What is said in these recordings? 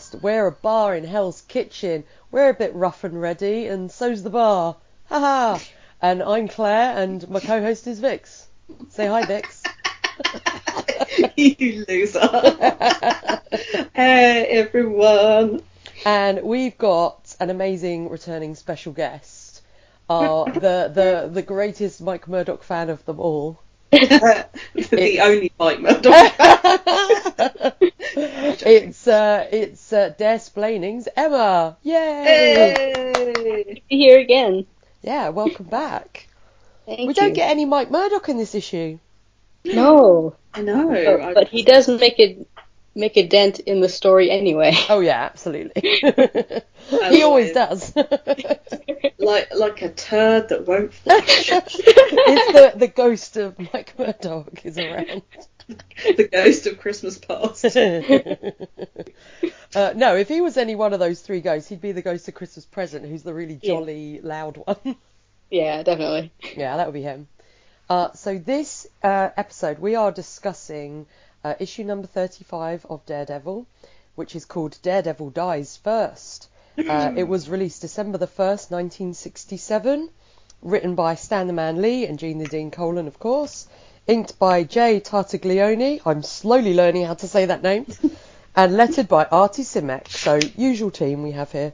podcast. We're a bar in Hell's Kitchen. We're a bit rough and ready, and so's the bar. Ha ha! And I'm Claire, and my co-host is Vix. Say hi, Vix. you loser. hey everyone. And we've got an amazing returning special guest. Uh, the the the greatest Mike Murdock fan of them all. The only Mike Murdock. it's uh, it's uh, Daresplaining's Emma. Yay! Hey. Here again. Yeah, welcome back. Thank we you. don't get any Mike Murdock in this issue. No, I know. but, but he does make a make a dent in the story anyway. Oh yeah, absolutely. he always does. like like a turd that won't flush. the the ghost of Mike Murdock is around. the ghost of Christmas past. uh, no, if he was any one of those three ghosts, he'd be the ghost of Christmas Present, who's the really Yeah. jolly, loud one. yeah, definitely. yeah, that would be him. Uh, so this uh, episode, we are discussing uh, issue number 35 of Daredevil, which is called Daredevil Dies First. Uh, it was released December the 1st, 1967, written by Stan the Man Lee and Gene the Dean Colan, of course, inked by Jay Tartaglione, I'm slowly learning how to say that name, and lettered by Artie Simek. So, usual team we have here.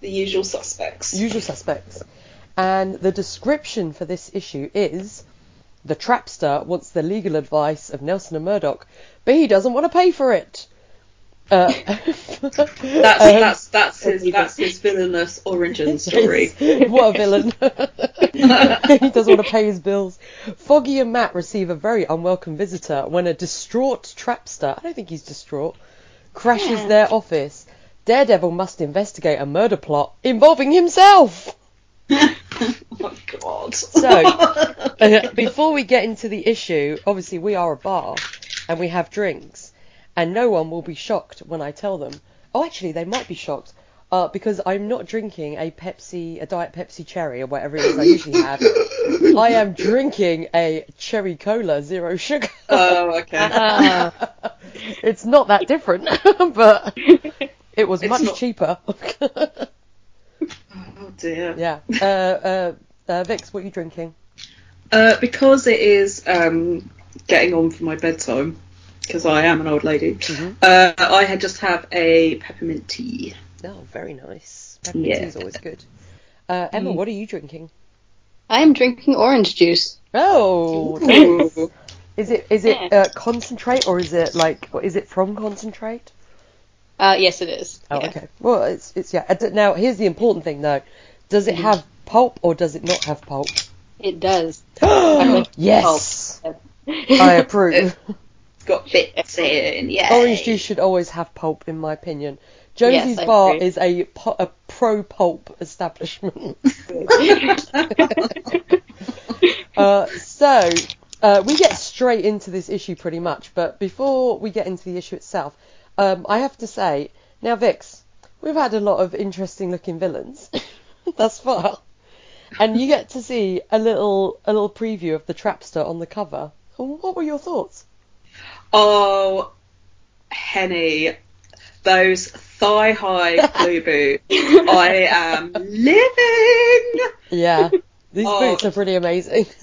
the usual suspects. Usual suspects. And the description for this issue is the trapster wants the legal advice of Nelson and Murdock, but he doesn't want to pay for it. Uh, That's um, that's that's his that's his villainous origin story. what a villain. he doesn't want to pay his bills. Foggy and Matt receive a very unwelcome visitor when a distraught trapster, I don't think he's distraught, crashes Yeah. their office. Daredevil must investigate a murder plot involving himself. oh God. So, uh, before we get into the issue, obviously we are a bar and we have drinks, and no one will be shocked when I tell them. Oh, actually, they might be shocked uh, because I'm not drinking a Pepsi, a Diet Pepsi Cherry or whatever it is I usually have. I am drinking a Cherry Cola Zero Sugar. oh, okay. Ah. it's not that different, but it was It's much not- cheaper. Oh dear. yeah. Uh, uh, uh, Vix, what are you drinking? Uh, because it is um, getting on for my bedtime, because I am an old lady. Mhm. Uh, I had just have a peppermint tea. Oh, very nice. Peppermint Yeah. tea is always good. Uh, Emma, Mm. what are you drinking? I am drinking orange juice. Oh, nice. is it is it uh, concentrate or is it like or is it from concentrate? Uh, yes, it is. Oh, yeah. okay. Well, it's it's yeah. Now here's the important thing though. Does it have pulp or does it not have pulp? It does. yes. I approve. It's got bits in, yeah. Orange juice should always have pulp, in my opinion. Josie's Yes, Bar agree. is a, a pro pulp establishment. Uh, so, uh, we get straight into this issue pretty much, but before we get into the issue itself, um, I have to say, now Vix, we've had a lot of interesting looking villains thus far, and you get to see a little a little preview of the Trapster on the cover. What were your thoughts? Oh, Henny, those thigh high blue boots. I am living. Yeah, these Oh. boots are pretty amazing.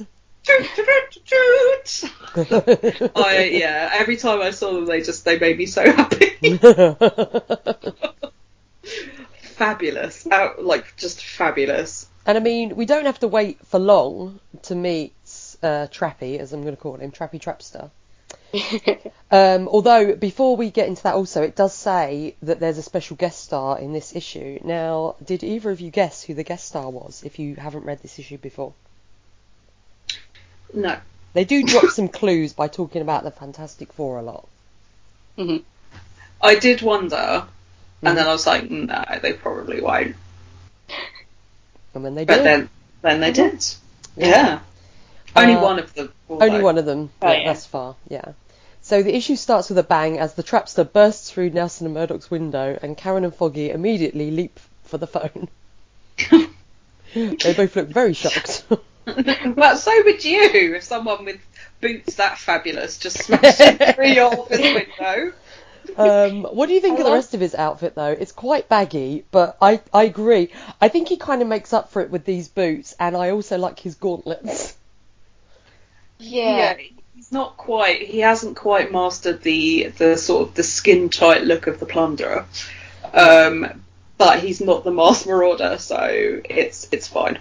I yeah. Every time I saw them, they just they made me so happy. fabulous, Out, like just fabulous. And I mean, we don't have to wait for long to meet uh, Trappy, as I'm going to call him, Trappy Trapster. Um, although, before we get into that, also, it does say that there's a special guest star in this issue. Now, did either of you guess who the guest star was if you haven't read this issue before? No, They do drop some clues by talking about the Fantastic Four a lot. Mhm. I did wonder, Mm-hmm. and then I was like, no, they probably won't. And when they But did, then then they did. Yeah. Yeah. Only Uh, one of them. Only one of them Oh, yeah, yeah. thus far, yeah. So the issue starts with a bang as the trapster bursts through Nelson and Murdock's window, and Karen and Foggy immediately leap for the phone. they both look very shocked. well, so would you if someone with boots that fabulous just smashed through your office window. Um, what do you think I of the love- rest of his outfit though? It's quite baggy, but I, I agree. I think he kind of makes up for it with these boots, and I also like his gauntlets. Yeah. he's not quite. He hasn't quite mastered the the sort of the skin tight look of the plunderer. Um, but he's not the Masked Marauder, so it's it's fine.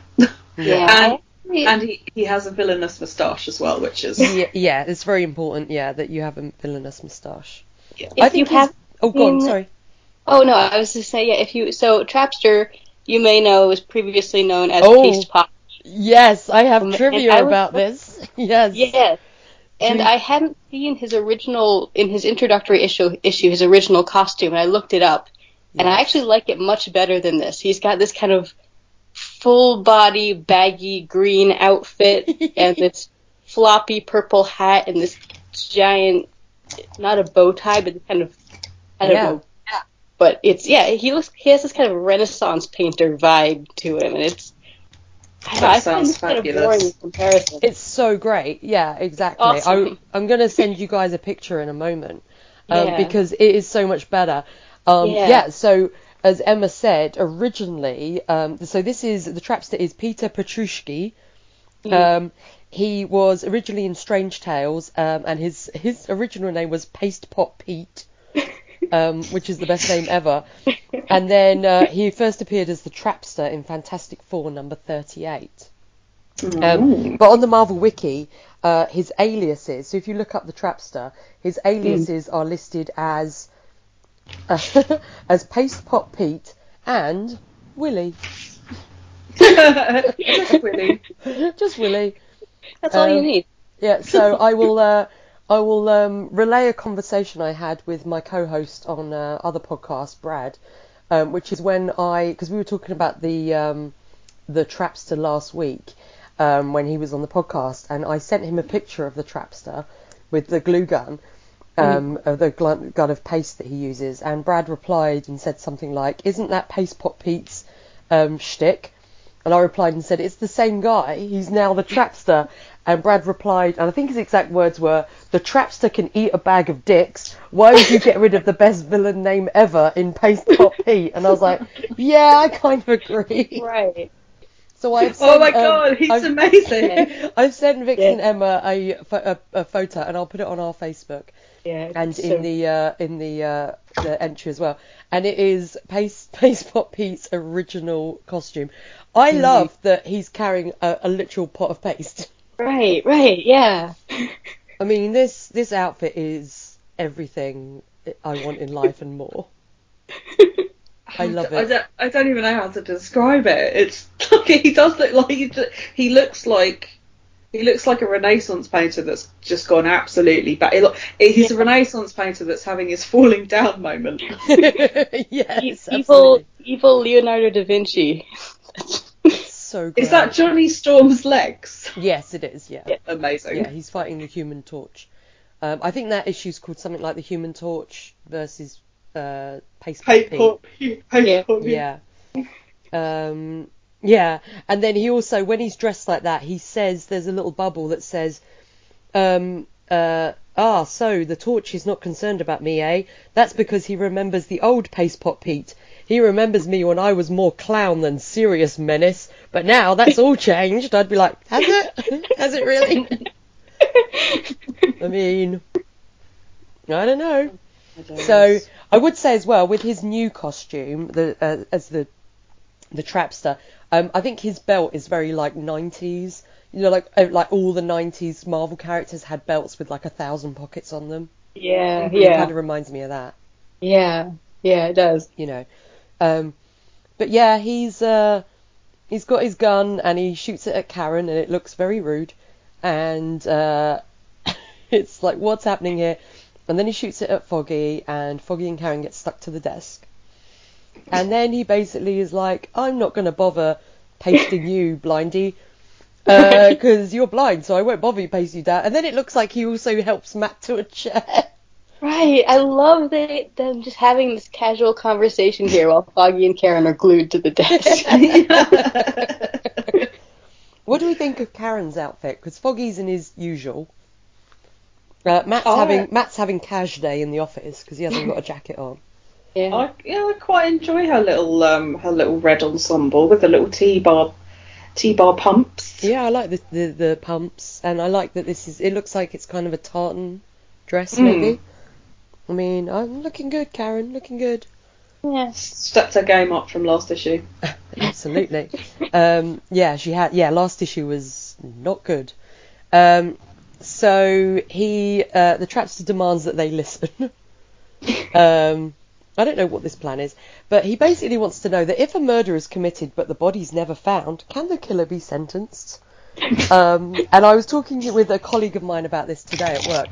Yeah. And, and he, he has a villainous moustache as well, which is Yeah, yeah, it's very important. Yeah, that you have a villainous moustache. yeah. If I think you have Oh, go on. Sorry. Oh no, I was just saying, yeah. If you so Trapster, you may know was previously known as Oh. Paste Pop. Yes, I have Um, trivia I was- about this. Yes. Yes. And I hadn't seen his original in his introductory issue issue his original costume, and I looked it up, and I actually like it much better than this. He's got this kind of full body baggy green outfit and this floppy purple hat and this giant not a bow tie but kind of I don't Yeah. know but it's yeah he looks he has this kind of renaissance painter vibe to him and it's I, know, That I find sounds this kind of boring in comparison. It's so great. Yeah, exactly. Awesome. I, I'm going to send you guys a picture in a moment um, Yeah. because it is so much better. Um, Yeah. yeah. So as Emma said originally, um, so this is the trapster is Peter Petruski. Mm. Um, he was originally in Strange Tales, um, and his his original name was Paste Pot Pete, um, which is the best name ever. And then uh, he first appeared as the Trapster in Fantastic Four number 38. Um, but on the Marvel Wiki, uh, his aliases. So if you look up the Trapster, his aliases are listed as as Paste Pot Pete and Willie. Just Willy. Just Willie. That's all you um, need. Yeah. So I will uh, I will um, relay a conversation I had with my co-host on uh, other podcast, Brad, um, which is when I because we were talking about the um, the Trapster last week um, when he was on the podcast, and I sent him a picture of the Trapster with the glue gun. Um, of the gun of paste that he uses, and Brad replied and said something like, "Isn't that Paste Pot Pete's um, shtick?" And I replied and said, "It's the same guy. He's now the Trapster." And Brad replied, and I think his exact words were, "The Trapster can eat a bag of dicks. Why would you get rid of the best villain name ever in Paste Pot Pete?" And I was like, "Yeah, I kind of agree." Right. So I've Oh my sent, um, god, he's I've- amazing. I've sent Vix Yeah. and Emma a, a, a photo, and I'll put it on our Facebook Yeah. and so- in the uh, in the uh, the entry as well. And it is Paste Paste Pot Pete's original costume. I Mm-hmm. love that he's carrying a, a literal pot of paste. Right. Right. Yeah. I mean, this this outfit is everything I want in life and more. I love I it. don't, I don't even know how to describe it. It's like he does look like he, he looks like he looks like a Renaissance painter that's just gone absolutely back. It, look- he's a Renaissance painter that's having his falling down moment. E- yes, evil, evil Leonardo da Vinci. So great. Is that Johnny Storm's legs? Yes, it is. Yeah. Yeah. Amazing. Yeah, he's fighting the Human Torch. Um, I think that issue's called something like the Human Torch versus uh, Paste Pot Pete. Paper, paper, Yeah. Um, yeah, and then he also, when he's dressed like that, he says there's a little bubble that says, um, uh, ah, so the torch is not concerned about me, eh? That's because he remembers the old Paste Pot Pete. He remembers me when I was more clown than serious menace, but now that's all changed. I'd be like, has it? has it really? I mean, I don't know. So I would say as well with his new costume, the uh, as the the trapster, um, I think his belt is very like 90s. You know, like uh, like all the 90s Marvel characters had belts with like a thousand pockets on them. Yeah. Yeah. It Yeah. kind of reminds me of that. Yeah. Yeah. It does. You know, um, but yeah, he's uh, he's got his gun and he shoots it at Karen and it looks very rude, and uh, it's like what's happening here? And then he shoots it at Foggy, and Foggy and Karen get stuck to the desk. And then he basically is like, I'm not going to bother pasting you, Blindy, because you're blind, so I won't bother you pasting you down. And then it looks like he also helps Matt to a chair. Right. I love they, them just having this casual conversation here while Foggy and Karen are glued to the desk. What do we think of Karen's outfit? Because Foggy's in his usual. Uh, Matt's Oh, having. Matt's having cash day in the office because he hasn't got a jacket on. Yeah. I, yeah, I quite enjoy her little um her little red ensemble with the little T bar T bar pumps. Yeah, I like the, the the pumps, and I like that this is. It looks like it's kind of a tartan dress, Mm. maybe. I mean, I'm looking good, Karen. Looking good. yeah. Stepped her game up from last issue. Absolutely. um, yeah, she had. Yeah, last issue was not good. Um, so he, uh, the trapster demands that they listen. um, I don't know what this plan is, but he basically wants to know that if a murder is committed but the body's never found, can the killer be sentenced? Um, and I was talking with a colleague of mine about this today at work,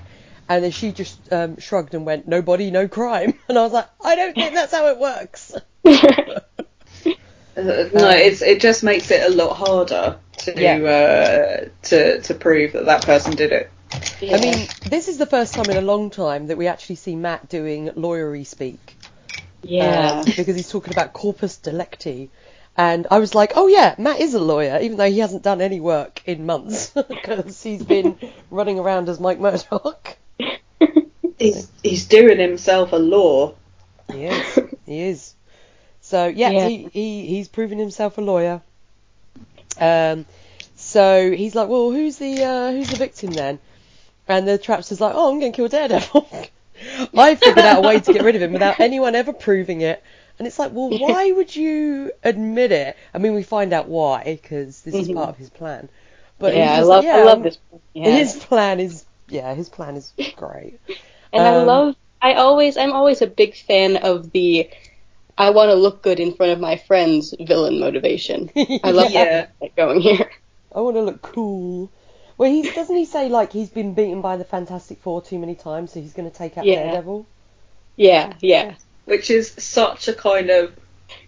and then she just um, shrugged and went, "No body, no crime." And I was like, "I don't think that's how it works." Uh, no, Um, it's it just makes it a lot harder to Yeah. uh, to to prove that that person did it. Yeah. I mean, this is the first time in a long time that we actually see Matt doing lawyery speak. Yeah. um, because he's talking about corpus delicti. And I was like, oh yeah, Matt is a lawyer, even though he hasn't done any work in months because he's been running around as Mike Murdock. He's he's doing himself a law. He is. He is. So yeah, Yeah. He, he he's proven himself a lawyer. Um, so he's like, well, who's the uh, who's the victim then? And the trapster's like, oh, I'm going to kill Daredevil. I figured out a way to get rid of him without anyone ever proving it. And it's like, well, why would you admit it? I mean, we find out why because this is Mhm. part of his plan. But yeah, I love like, yeah, I'm- this. Yeah. His plan is yeah, his plan is great. And I Um, love, I always, I'm always a big fan of the, I want to look good in front of my friends villain motivation. I love Yeah. that going here. I want to look cool. Well, he doesn't he say like he's been beaten by the Fantastic Four too many times, so he's going to take out Yeah. Daredevil. Yeah, yeah. which is such a kind of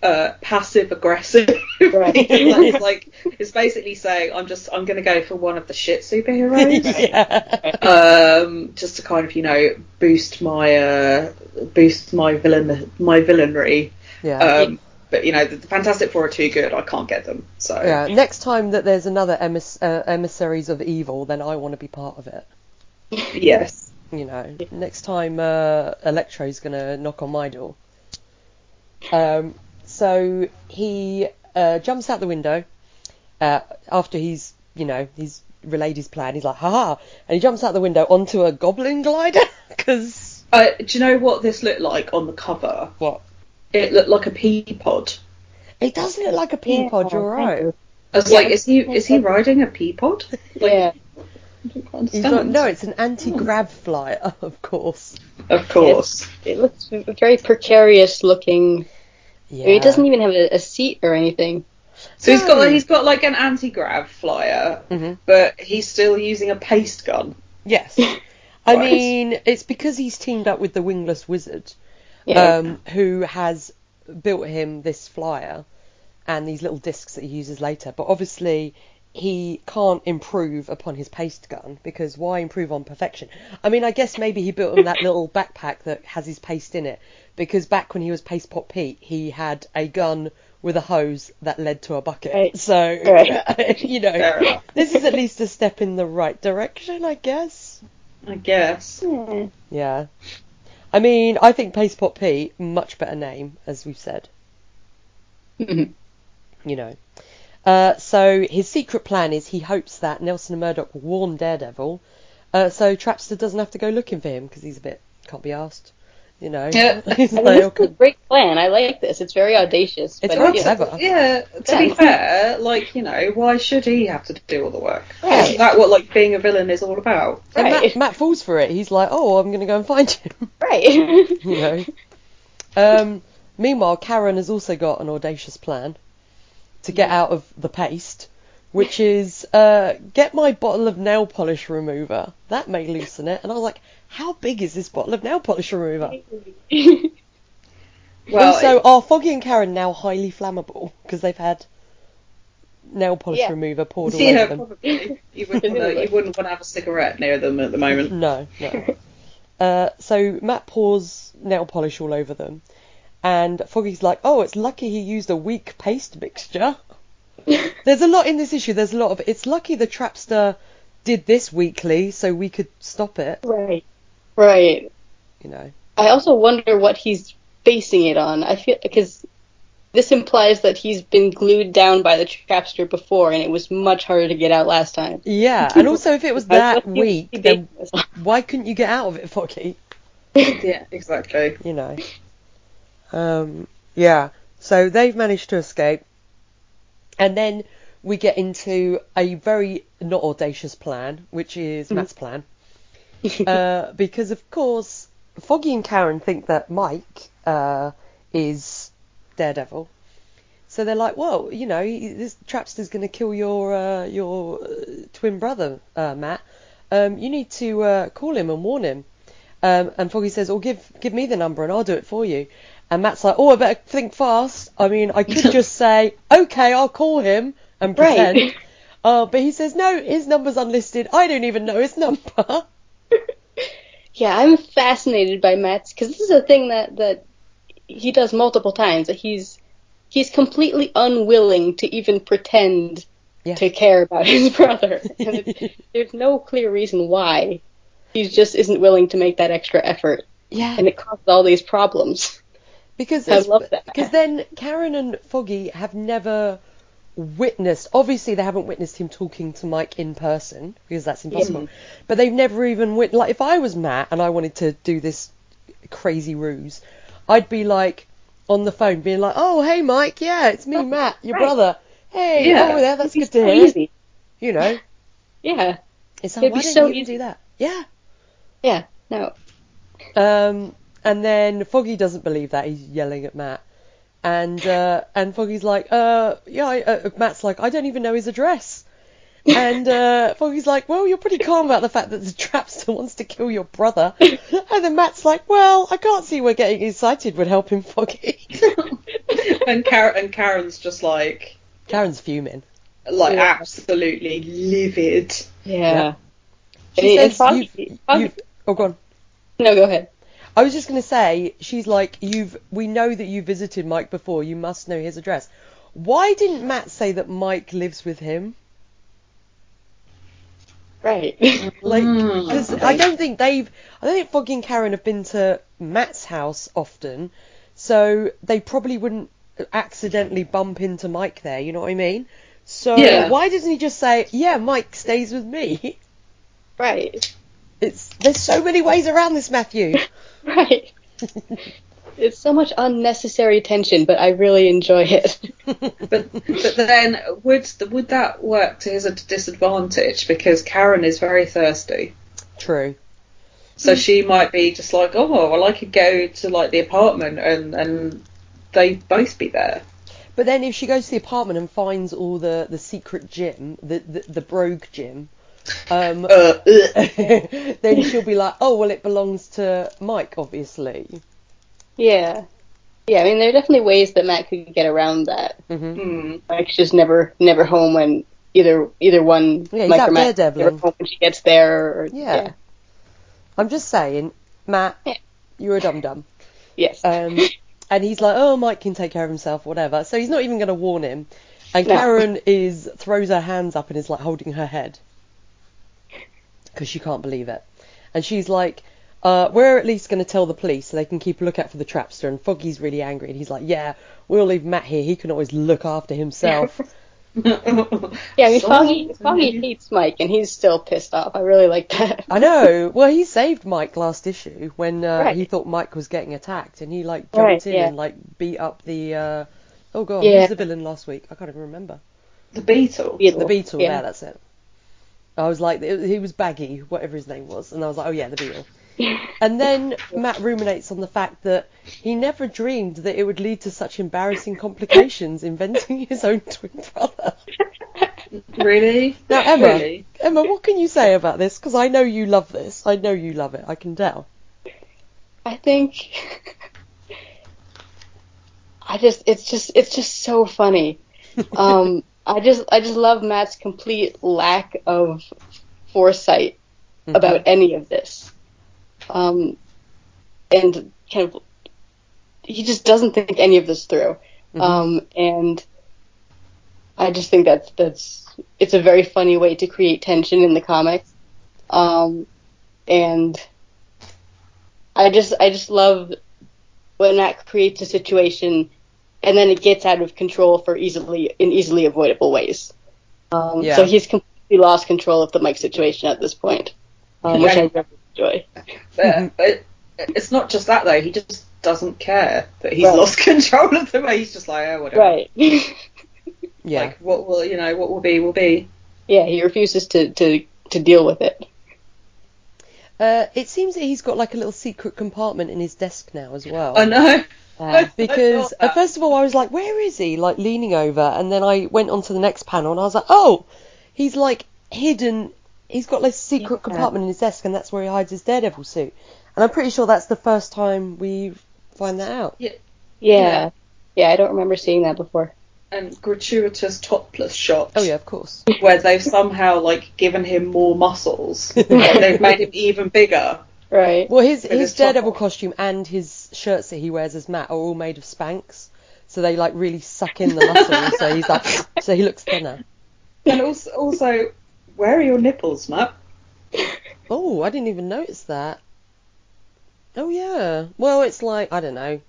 uh, passive aggressive. Right. it's like it's basically saying I'm just I'm going to go for one of the shit superheroes. yeah. um, just to kind of you know boost my uh, boost my villain my villainry. Yeah. Um, but you know the, the Fantastic Four are too good. I can't get them. So yeah. Next time that there's another emiss- uh, emissaries of evil, then I want to be part of it. yes. You know, next time uh, Electro's gonna knock on my door. Um, so he uh, jumps out the window uh, after he's, you know, he's relayed his plan. He's like, haha, and he jumps out the window onto a goblin glider because Uh, do you know what this looked like on the cover? what? It looked like a pea pod. It does look like a pea pod. You're right. I was Yeah. like, is he is he riding a pea pod? Like, Yeah. I don't quite He's understand. like, no, it's an anti-grav flyer, of course. Of course. It looks very precarious looking. Yeah. I mean, it doesn't even have a, a seat or anything. So he's got he's got like an anti grav flyer, Mhm. but he's still using a paste gun. Yes. I Right. mean, it's because he's teamed up with the wingless wizard, Yeah. um, who has built him this flyer and these little discs that he uses later. But obviously, he can't improve upon his paste gun because why improve on perfection? I mean, I guess maybe he built him that little backpack that has his paste in it because back when he was Paste Pot Pete, he had a gun with a hose that led to a bucket. Right. So, Right. you know, this is at least a step in the right direction, I guess. I guess. Yeah. Yeah. I mean, I think Paste Pot Pete, much better name, as we've said. Mhm. You know. Uh, so his secret plan is he hopes that Nelson and Murdock will warn Daredevil, uh, so Trapster doesn't have to go looking for him because he's a bit can't be asked. You know. Yeah. He's I mean, like, this is a great plan. I like this. It's very audacious. It's but very yeah. clever. Yeah. To be fair, like you know, why should he have to do all the work? Right. Isn't that what like being a villain is all about? And Matt, Right. Matt falls for it. He's like, oh, I'm going to go and find him. Right. you know. Um, meanwhile, Karen has also got an audacious plan to get out of the paste, which is uh, get my bottle of nail polish remover. That may loosen it. And I was like, how big is this bottle of nail polish remover? Well, also, are Foggy and Karen now highly flammable because they've had nail polish Yeah. remover poured all yeah, over them? probably. You wouldn't, uh, you wouldn't want to have a cigarette near them at the moment. No, no. Uh, so Matt pours nail polish all over them, and Foggy's like, "Oh, it's lucky he used a weak paste mixture." There's a lot in this issue. There's a lot of. It's lucky the trapster did this weekly so we could stop it. Right. Right. You know. I also wonder what he's basing it on. I feel because this implies that he's been glued down by the trapster before, and it was much harder to get out last time. Yeah, and also if it was that What he- week, he then based this on. why couldn't you get out of it, Foggy? Yeah, exactly. You know. Um, yeah. So they've managed to escape, and then we get into a very not audacious plan, which is Matt's plan. uh, because of course Foggy and Karen think that Mike uh, is Daredevil. So they're like, well, you know, this trapster's going to kill your uh, your uh, twin brother, uh, Matt. Um, you need to uh, call him and warn him. Um, and Foggy says, "Oh, give give me the number and I'll do it for you." And Matt's like, "Oh, I better think fast. I mean, I could just say, okay, I'll call him and Right. pretend." Uh, but he says, "No, his number's unlisted. I don't even know his number." Yeah, I'm fascinated by Matt's because this is a thing that that he does multiple times. That he's he's completely unwilling to even pretend Yeah. to care about his brother. And it, there's no clear reason why. He just isn't willing to make that extra effort, yeah, and it causes all these problems. because I love that. Because then Karen and Foggy have never witnessed. Obviously, they haven't witnessed him talking to Mike in person because that's impossible. But they've never even wit. Like, if I was Matt and I wanted to do this crazy ruse, I'd be like on the phone, being like, "Oh, hey, Mike, yeah, it's me, Matt, your Right. brother. Hey, Yeah. oh, yeah, that's good to so hear." You know, Yeah, it's like, It'd why be don't so you easy. do that? Yeah. yeah. No, Um, and then Foggy doesn't believe that. He's yelling at Matt. And uh, and Foggy's like, uh, yeah, I, uh, Matt's like, I don't even know his address. And uh, Foggy's like, well, you're pretty calm about the fact that the trapster wants to kill your brother. And then Matt's like, well, I can't see where getting excited would help him, Foggy. and Karen and Karen's just like Karen's fuming. like Yeah. absolutely livid. yeah. She And- and says, Foggy- you've, Foggy- you've, oh, go on. no, go ahead. I was just going to say, she's like, you've, we know that you visited Mike before. You must know his address. Why didn't Matt say that Mike lives with him? Right. Like, Mm. because I don't think they've, I don't think Foggy and Karen have been to Matt's house often, so they probably wouldn't accidentally bump into Mike there. You know what I mean? So Yeah. why doesn't he just say, "Yeah, Mike stays with me"? right. It's there's so many ways around this, Matthew. Right. it's so much unnecessary tension, but I really enjoy it. But but then would would that work to his disadvantage because Karen is very thirsty. True. So she might be just like, oh well, I could go to like the apartment and and they both be there. But then if she goes to the apartment and finds all the, the secret gym, the, the, the brogue gym, um, Uh, then she'll be like, oh, well, it belongs to Mike, obviously. yeah. Yeah, I mean, there are definitely ways that Matt could get around that. hmm Hmm. Mike's just never, never home when either either one. Yeah, he's Mike out or Matt never home when she gets there. Or, Yeah. I'm just saying, Matt, Yeah. you're a dum dum. Yes. Um, and he's like, oh, Mike can take care of himself, whatever. So he's not even going to warn him. And No. Karen is throws her hands up and is like holding her head because she can't believe it. And she's like, uh, we're at least going to tell the police so they can keep a lookout for the trapster. And Foggy's really angry and he's like, yeah, we'll leave Matt here. He can always look after himself. yeah, I mean, So- Foggy, Foggy hates Mike, and he's still pissed off. I really like that. I know. Well, he saved Mike last issue when uh, Right. he thought Mike was getting attacked, and he like jumped Right, in yeah. and like beat up the. Uh... Oh god, Yeah. who's the villain last week? I can't even remember. the beetle. Beetle. The Beetle. Yeah. Yeah, that's it. I was like, it- he was Baggy, whatever his name was, and I was like, oh yeah, the Beetle. And then Matt ruminates on the fact that he never dreamed that it would lead to such embarrassing complications inventing his own twin brother. Really? Now, Emma, Really? Emma, what can you say about this? Because I know you love this. I know you love it. I can tell. I think I just it's just it's just so funny. Um I just I just love Matt's complete lack of foresight Mm-hmm. about any of this. Um and kind of he just doesn't think any of this through. Mhm. Um and I just think that's that's it's a very funny way to create tension in the comics, um, and I just I just love when that creates a situation, and then it gets out of control for easily in easily avoidable ways. Um, Yeah. So he's completely lost control of the Mike situation at this point, um, which I really enjoy. But, but it's not just that though. He just doesn't care that he's Right. lost control of the way. He's just like, oh, whatever. Right. Yeah. Like, what will you know? What will be will be. yeah, he refuses to, to, to deal with it. Uh, it seems that he's got like a little secret compartment in his desk now as well. I know. Uh, Because thought uh, first of all, I was like, "Where is he?" Like leaning over, and then I went on to the next panel, and I was like, "Oh, he's like hidden. He's got like a secret Yeah. compartment in his desk, and that's where he hides his Daredevil suit." And I'm pretty sure that's the first time we find that out. yeah. Yeah. yeah. I don't remember seeing that before. And gratuitous topless shot. Oh yeah, of course. Where they've somehow like given him more muscles. like, they've made him even bigger. Right. Well, his his his Daredevil costume and his shirts that he wears as Matt are all made of Spanx, so they like really suck in the muscle. so he's like, so he looks thinner. And also, also, where are your nipples, Matt? Oh, I didn't even notice that. Oh yeah. Well, it's like I don't know.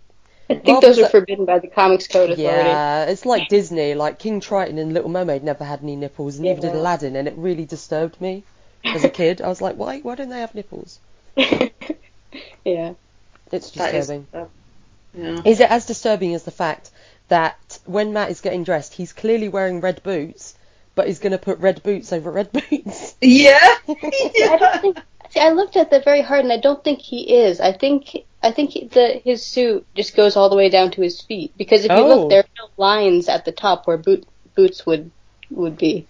I think Well, those are that- forbidden by the Comics Code Authority. Yeah, it's like Disney. Like King Triton and Little Mermaid never had any nipples, and neither did Aladdin, and it really disturbed me as a kid. I was like, why? Why don't they have nipples? yeah. It's That is. disturbing. uh, yeah. Is it as disturbing as the fact that when Matt is getting dressed, he's clearly wearing red boots, but he's going to put red boots over red boots? Yeah. I don't think. See, I looked at that very hard, and I don't think he is. I think I think he, the his suit just goes all the way down to his feet. Because if you Oh. look, there are no lines at the top where boot boots would would be.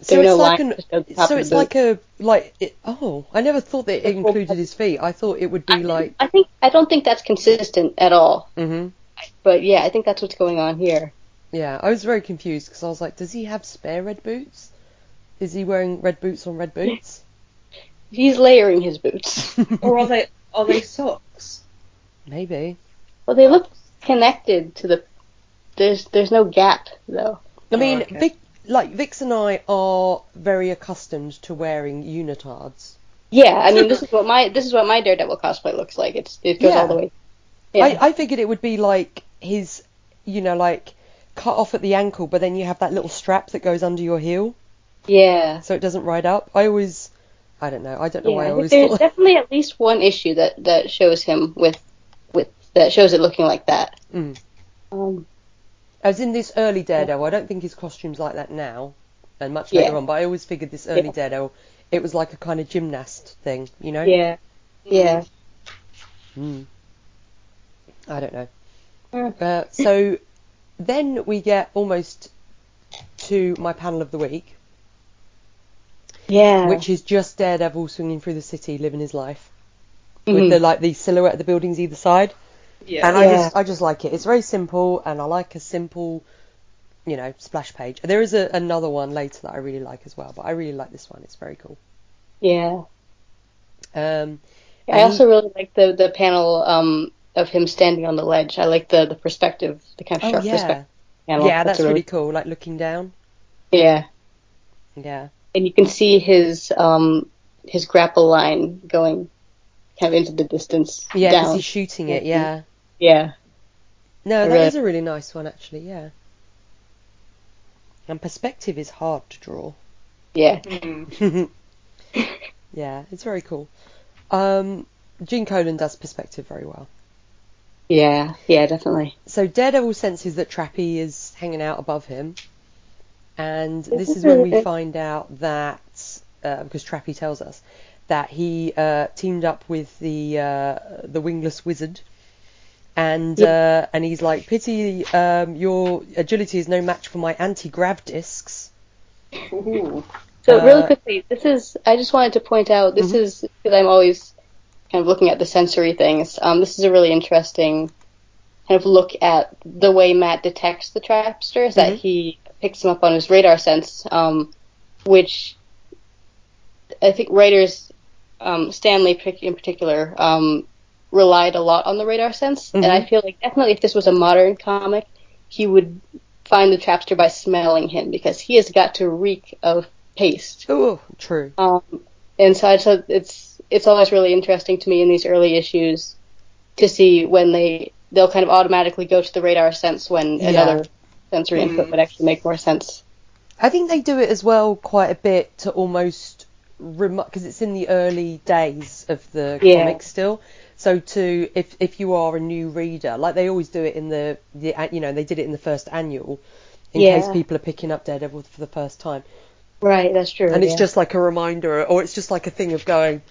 So There are it's no like an. just at the top So it's like a like. It, oh, I never thought that it included his feet. I thought it would be like. I think I don't think that's consistent at all. hmm But yeah, I think that's what's going on here. Yeah, I was very confused because I was like, does he have spare red boots? Is he wearing red boots on red boots? He's layering his boots. or are they are they socks? Maybe. well, they look connected to the. There's there's no gap though. I mean, oh, okay. Vic, like Vix and I are very accustomed to wearing unitards. Yeah, I mean this is what my this is what my Daredevil cosplay looks like. It's it goes Yeah. all the way. Yeah. I, I figured it would be like his, you know, like cut off at the ankle, but then you have that little strap that goes under your heel, yeah. so it doesn't ride up. I always, I don't know, I don't know Yeah, why I always there's thought. definitely at least one issue that that shows him with with that shows it looking like that. Mm. Um, As in this early Daredevil, I don't think his costume's like that now, and much Yeah. later on. But I always figured this early Yeah. Daredevil, it was like a kind of gymnast thing, you know? yeah, yeah. Mm. I don't know. Mm. Uh, so then we get almost to my panel of the week, Yeah. which is just Daredevil swinging through the city, living his life Mhm. with the like the silhouette of the buildings either side. Yeah. And I Yeah. just I just like it. It's very simple, and I like a simple, you know, splash page. There is a, another one later that I really like as well, but I really like this one. It's very cool. yeah. Um, I also really like the the panel um of him standing on the ledge. I like the the perspective, the kind of oh yeah, perspective panel. yeah, that's a really cool. Like looking down. yeah. Yeah. And you can see his um his grapple line going kind of into the distance Yeah, down. he's shooting it. Yeah. Yeah. No, that Really- is a really nice one actually. Yeah. And perspective is hard to draw. Yeah. Yeah, it's very cool. Um, Gene Colan does perspective very well. Yeah. Yeah, definitely. So Daredevil senses that Trappy is hanging out above him, and this is when we find out that uh, because Trappy tells us that he uh, teamed up with the uh, the wingless wizard, and uh, and he's like, pity um, your agility is no match for my anti grav discs. Ooh. So Uh, really quickly, this is I just wanted to point out this Mhm. is because I'm always kind of looking at the sensory things. Um, this is a really interesting kind of look at the way Matt detects the trapsters. That Mhm. he picks him up on his radar sense, um, which I think writers, um, Stan Lee in particular, um, relied a lot on the radar sense. And I Mhm. feel like definitely if this was a modern comic, he would find the trapster by smelling him because he has got to reek of paste. Oh, true. Um, and so I so it's it's always really interesting to me in these early issues to see when they they'll kind of automatically go to the radar sense when Yeah. another sensory input Mm. would actually make more sense. I think they do it as well quite a bit to almost because it's in the early days of the Yeah. comic still. So to if if you are a new reader, like they always do it in the the you know they did it in the first annual in Yeah. case people are picking up Daredevil for the first time, Right, that's true. and it's just like a reminder, or it's just like a thing of going.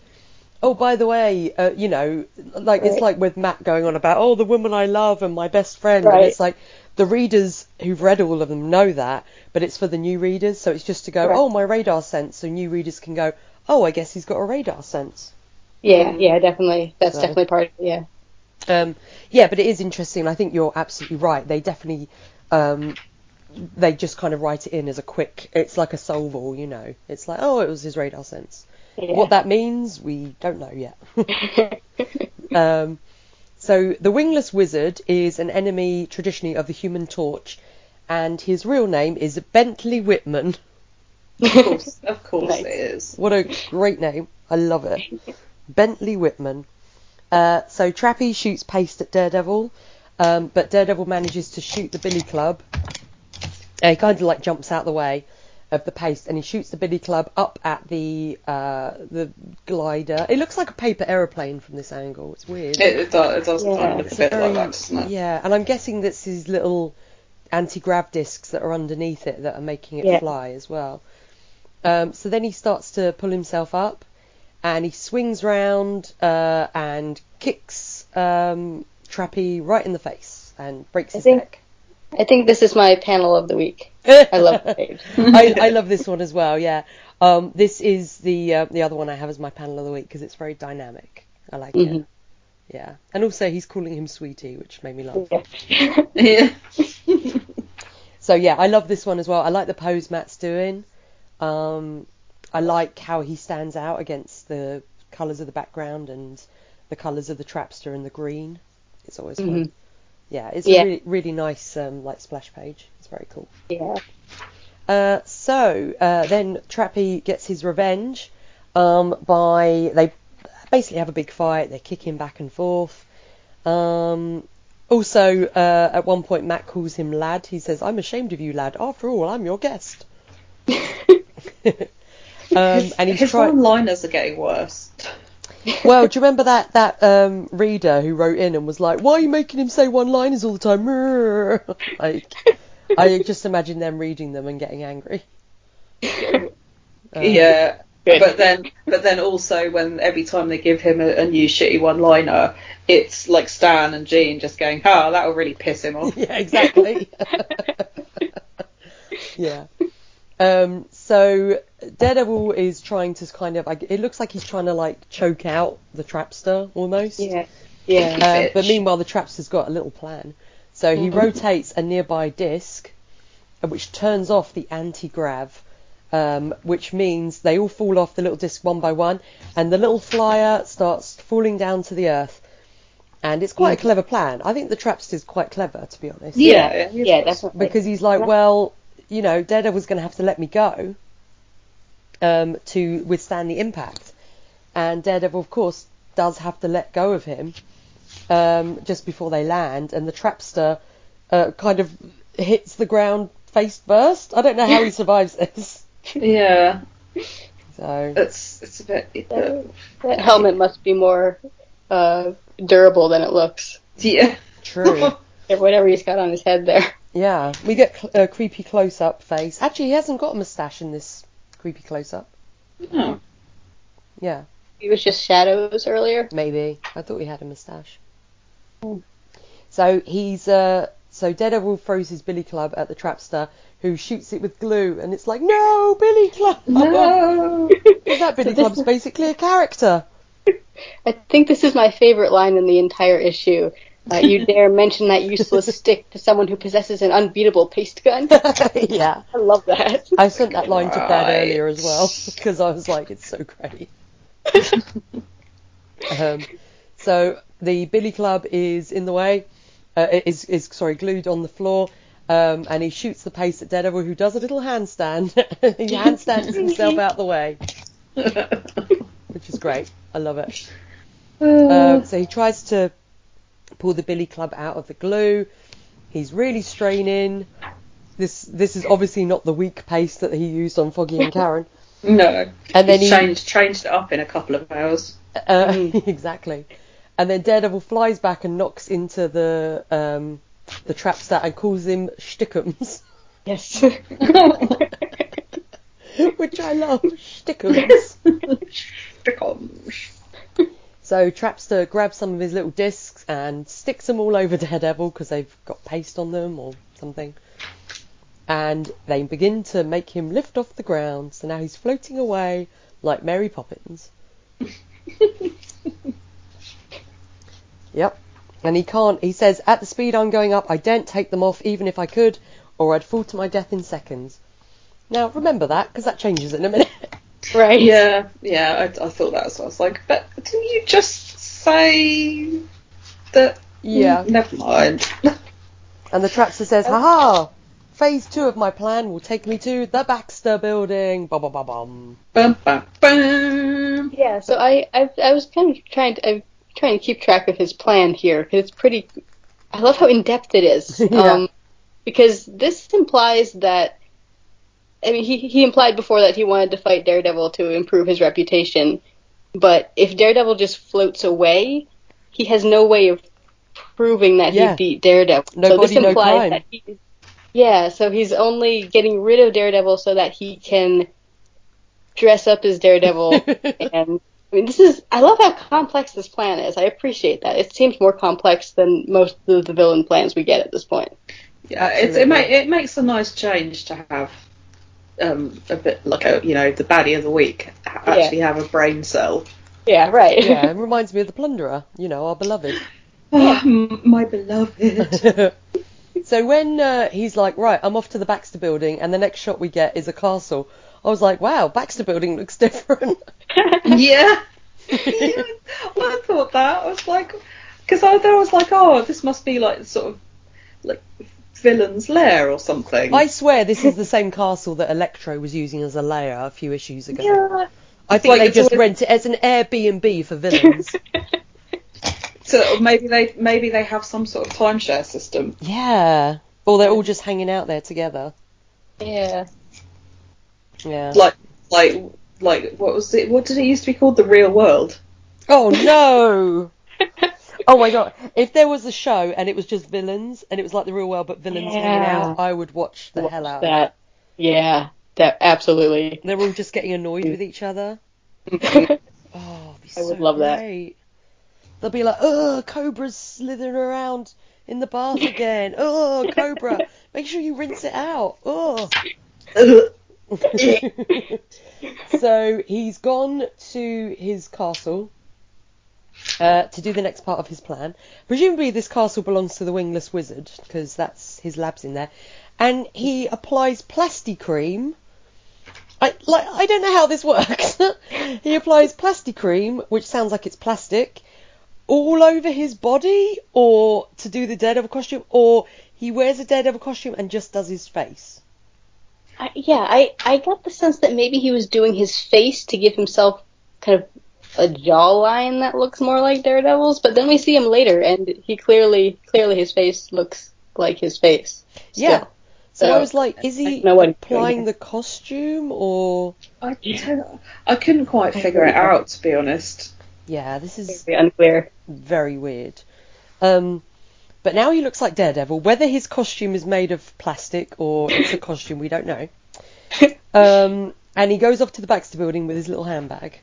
Oh, by the way, uh, you know, like it's like with Matt going on about, oh, the woman I love and my best friend, and it's like the readers who've read all of them know that, but it's for the new readers, so it's just to go, Right. oh, my radar sense, so new readers can go, oh, I guess he's got a radar sense. yeah, yeah, definitely. That's So- definitely part of it. Yeah. Um, yeah, but it is interesting. I think you're absolutely right. They definitely, um, they just kind of write it in as a quick. It's like a solval, you know. It's like, oh, it was his radar sense. yeah. What that means, we don't know yet. um, so the wingless wizard is an enemy traditionally of the Human Torch, and his real name is Bentley Wittman. Of course, of course Nice. it is. What a great name! I love it. Bentley Wittman. Uh, so Trappy shoots paste at Daredevil, um, but Daredevil manages to shoot the Billy Club. He kind of like jumps out the way of the paste, and he shoots the Billy Club up at the uh, the glider. It looks like a paper aeroplane from this angle. It's weird. It, it does, it does Yeah. kind of look It's a bit very- like that, doesn't it? Yeah, and I'm guessing that's his little anti-grav discs that are underneath it that are making it Yeah. fly as well. Um, so then he starts to pull himself up, and he swings round uh, and kicks um, Trappy right in the face and breaks I his think- neck. I think this is my panel of the week. I love the page. I, I love this one as well. Yeah, um, this is the uh, the other one I have as my panel of the week because it's very dynamic. I like it. Mhm. Yeah, and also he's calling him sweetie, which made me laugh. Yeah. Yeah. So yeah, I love this one as well. I like the pose Matt's doing. Um, I like how he stands out against the colours of the background and the colours of the trapster and the green. It's always fun. Mhm. Yeah, it's Yeah. a really really nice um, like splash page. It's very cool. yeah. Uh, so uh, then Trappy gets his revenge um, by they basically have a big fight. They're kicking back and forth. Um, also, uh, at one point, Matt calls him lad. He says, "I'm ashamed of you, lad. After all, I'm your guest." um, and he's His trying. one-liners are getting worse. Well, do you remember that that um, reader who wrote in and was like, "Why are you making him say one-liners all the time?" like, I just imagine them reading them and getting angry. Uh, yeah. Good. But then, but then also when every time they give him a, a new shitty one-liner, it's like Stan and Gene just going, "Ah, that'll really piss him off." Yeah, exactly. yeah. Um, so Daredevil is trying to kind of, like, it looks like he's trying to like choke out the trapster almost. Yeah. Yeah. Uh, but meanwhile, the trapster's got a little plan. So he Mhm. rotates a nearby disc, uh, which turns off the anti-grav, um, which means they all fall off the little disc one by one, and the little flyer starts falling down to the earth. And it's quite a clever plan. I think the trapster's quite clever, to be honest. Yeah, Yeah, definitely. Because he's like, well, you know, Daredevil's going to have to let me go um, to withstand the impact. And Daredevil, of course, does have to let go of him um, just before they land. And the trapster uh, kind of hits the ground face first. I don't know how he survives this. yeah. So, It's it's a bit. That, that helmet must be more uh, durable than it looks. yeah. true. Whatever he's got on his head there. Yeah, we get cl- a creepy close up face. Actually, he hasn't got a moustache in this creepy close up. Oh. Yeah. He was just shadows earlier. Maybe. I thought he had a moustache. Hmm. So he's uh so Daredevil throws his billy club at the trapster who shoots it with glue and it's like, No, Billy Club No. That Billy So Club's is- basically a character. I think this is my favorite line in the entire issue. Uh, you dare mention that useless stick to someone who possesses an unbeatable paste gun? yeah. I love that. I sent that line to Brad Right. earlier as well because I was like, it's so great. um, so the Billy Club is in the way, uh, is is sorry glued on the floor, Um, and he shoots the pace at Daredevil, who does a little handstand. he handstands himself out the way, which is great. I love it. Um, so he tries to pull the Billy Club out of the glue. He's really straining. This this is obviously not the weak pace that he used on Foggy and Karen. no. And then He's he- changed changed it up in a couple of hours. Uh, exactly. And then Daredevil flies back and knocks into the um, the trapster and calls him Stickums, Yes. which I love. Stickums. Stickums. So Trapster grabs some of his little discs and sticks them all over Daredevil because they've got paste on them or something. And they begin to make him lift off the ground. So now he's floating away like Mary Poppins. Yep. And he can't, he says, at the speed I'm going up, I daren't take them off even if I could, or I'd fall to my death in seconds. Now, remember that, because that changes in a minute. right. Yeah, yeah, I, I thought that as well. I was like, but didn't you just say that? Yeah. Mm, Never mind. And the Trapster says, haha, phase two of my plan will take me to the Baxter building. Ba ba ba bum. bum, bum, bum. Yeah, so I, I I was kind of trying to I'm trying to keep track of his plan here because it's pretty. I love how in depth it is. Yeah. Um, because this implies that. I mean, he he implied before that he wanted to fight Daredevil to improve his reputation, but if Daredevil just floats away, he has no way of proving that Yeah. he beat Daredevil. No so this body, no implies crime. that he. Yeah, so he's only getting rid of Daredevil so that he can dress up as Daredevil and I mean, this is I love how complex this plan is. I appreciate that. It seems more complex than most of the villain plans we get at this point. Yeah, it's, it, ma- it makes a nice change to have um, a bit like a you know the baddie of the week ha- actually have a brain cell. Yeah, right. yeah, it reminds me of the Plunderer, you know, our beloved. Oh, m- my beloved. so when uh, he's like, right, I'm off to the Baxter building, and the next shot we get is a castle, I was like, wow, Baxter building looks different. yeah. yeah. I thought that. I was like, because I, I was like, oh, this must be like sort of like villain's lair or something. I swear this is the same castle that Electro was using as a lair a few issues ago. yeah. I think like they just always- rent it as an Airbnb for villains. So maybe they maybe they have some sort of timeshare system. yeah. Or they're all just hanging out there together. yeah. Yeah. Like like like what was it? What did it used to be called? The real world. Oh no! Oh my god! If there was a show and it was just villains and it was like the real world but villains hanging Yeah. out, I would watch the hell out of it. that. Yeah, that absolutely. They're all just getting annoyed with each other. Oh, it'd I would so love that. They'll be like, "Oh, Cobra's slithering around in the bath again. Oh, Cobra, make sure you rinse it out. Oh." so he's gone to his castle uh, to do the next part of his plan. Presumably, this castle belongs to the Wingless Wizard because that's his labs in there, and he applies plasticream. I like I don't know how this works. he applies plasticream, which sounds like it's plastic, all over his body, or to do the Daredevil costume, or he wears a Daredevil costume and just does his face. I, yeah, I I got the sense that maybe he was doing his face to give himself kind of a jawline that looks more like Daredevil's, but then we see him later, and he clearly clearly his face looks like his face. still. Yeah. So So, I was like, is he don't know what he's doing applying the costume or? I I couldn't quite figure it out to be honest. Yeah, this is Very unclear. very weird. Um, but now he looks like Daredevil. Whether his costume is made of plastic or it's a costume, we don't know. Um, and he goes off to the Baxter building with his little handbag,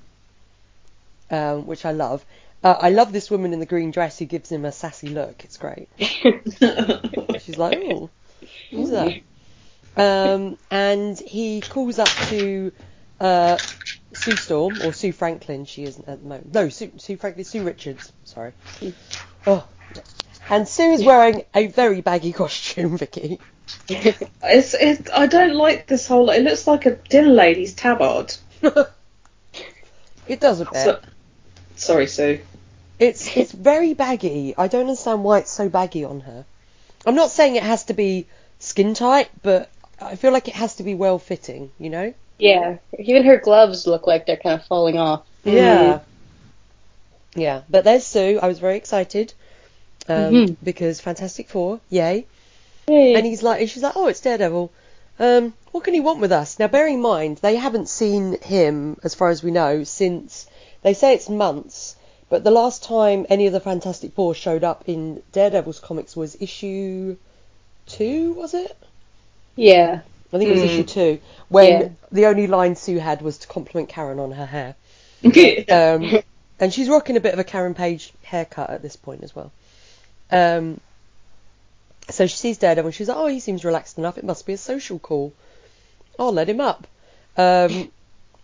um, which I love. Uh, I love this woman in the green dress who gives him a sassy look. It's great. She's like, oh, who's that? Um, and he calls up to uh, Sue Storm, or Sue Franklin, she isn't at the moment. No, Sue, Sue Franklin, Sue Richards, sorry. Oh. And Sue is wearing a very baggy costume, Vicky. It's it. I don't like this whole. It looks like a dinner lady's tabard. it does a bit. So, sorry, Sue. It's it's very baggy. I don't understand why it's so baggy on her. I'm not saying it has to be skin tight, but I feel like it has to be well fitting, you know? Yeah. Even her gloves look like they're kind of falling off. Yeah. Yeah, but there's Sue. I was very excited um, Mhm. because Fantastic Four, yay! Hey. And he's like, and she's like, oh, it's Daredevil. Um, what can he want with us? Now, bearing in mind, they haven't seen him, as far as we know, since they say it's months. But the last time any of the Fantastic Four showed up in Daredevil's comics was issue two, was it? yeah. I think it was Hmm. issue two, when Yeah. the only line Sue had was to compliment Karen on her hair. Um, and she's rocking a bit of a Karen Page haircut at this point as well. Um, so she sees Daredevil and she's like, oh, he seems relaxed enough. It must be a social call. I'll let him up. Um,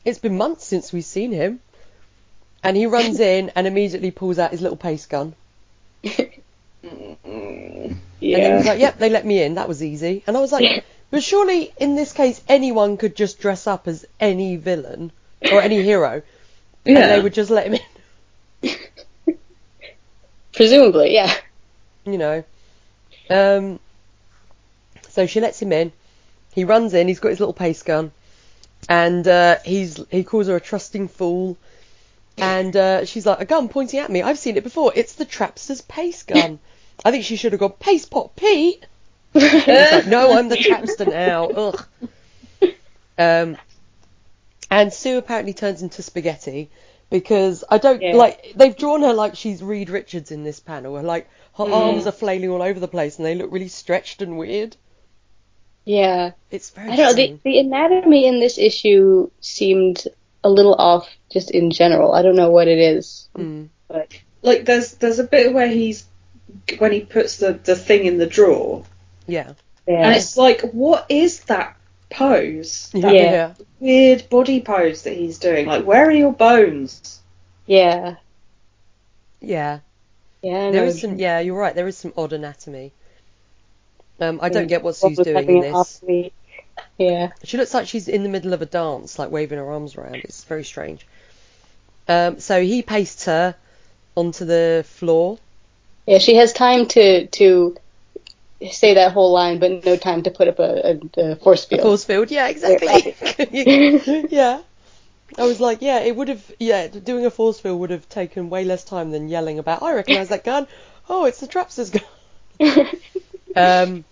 it's been months since we've seen him. And he runs in and immediately pulls out his little pace gun. Mm. And then Yeah. he's like, yep, they let me in. That was easy. And I was like, but surely in this case, anyone could just dress up as any villain or any hero. And they would just let him in. Presumably, yeah. you know. Um, so she lets him in. He runs in. He's got his little pace gun, and uh, he's he calls her a trusting fool. And uh, she's like, a gun pointing at me. I've seen it before. It's the Trapster's pace gun. I think she should have gone Paste Pot Pete. Like, no, I'm the Trapster now. Ugh. Um, and Sue apparently turns into spaghetti because I don't Yeah. like they've drawn her like she's Reed Richards in this panel. Like her Mm. arms are flailing all over the place and they look really stretched and weird. Yeah. It's very. I don't know. The, the anatomy in this issue seemed a little off just in general. I don't know what it is. Mm. But like there's there's a bit where he's when he puts the the thing in the drawer, Yeah. yeah. and it's like, what is that pose? That Yeah. Yeah. weird body pose that he's doing. Like, where are your bones? yeah. Yeah. Yeah. I There know. is some. Yeah, you're right. There is some odd anatomy. Um, I don't get what What Sue's doing in this. Yeah. She looks like she's in the middle of a dance, like waving her arms around. It's very strange. Um, so he pastes her onto the floor. Yeah. She has time to to say that whole line, but no time to put up a, a, a force field. force field, yeah, exactly. yeah. I was like, yeah, it would have, yeah, doing a force field would have taken way less time than yelling about, I recognise that gun. Oh, it's the Trapster's gun. Um,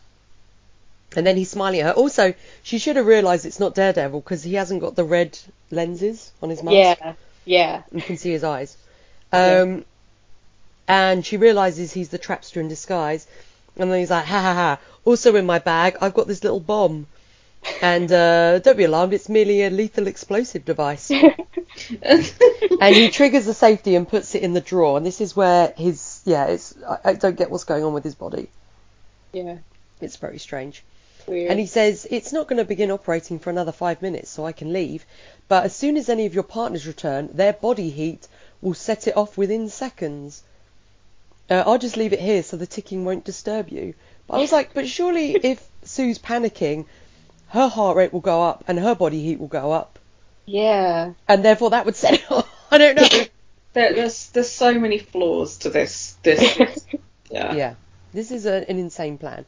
and then he's smiling at her. Also, she should have realised it's not Daredevil because he hasn't got the red lenses on his mask. yeah. Yeah. You can see his eyes. Yeah. Um, and she realizes he's the trapster in disguise. And then he's like, ha ha ha. Also in my bag, I've got this little bomb. And uh, don't be alarmed, it's merely a lethal explosive device. and he triggers the safety and puts it in the drawer. And this is where his, yeah, it's, I, I don't get what's going on with his body. Yeah. It's very strange. Weird. And he says, It's not going to begin operating for another five minutes, so I can leave. But as soon as any of your partners return, their body heat will set it off within seconds. Uh, I'll just leave it here so the ticking won't disturb you. But I was like, But surely if Sue's panicking, her heart rate will go up and her body heat will go up. yeah. And therefore that would set it off. I don't know. There, there's there's so many flaws to this this. yeah. yeah. This is a, an insane plan.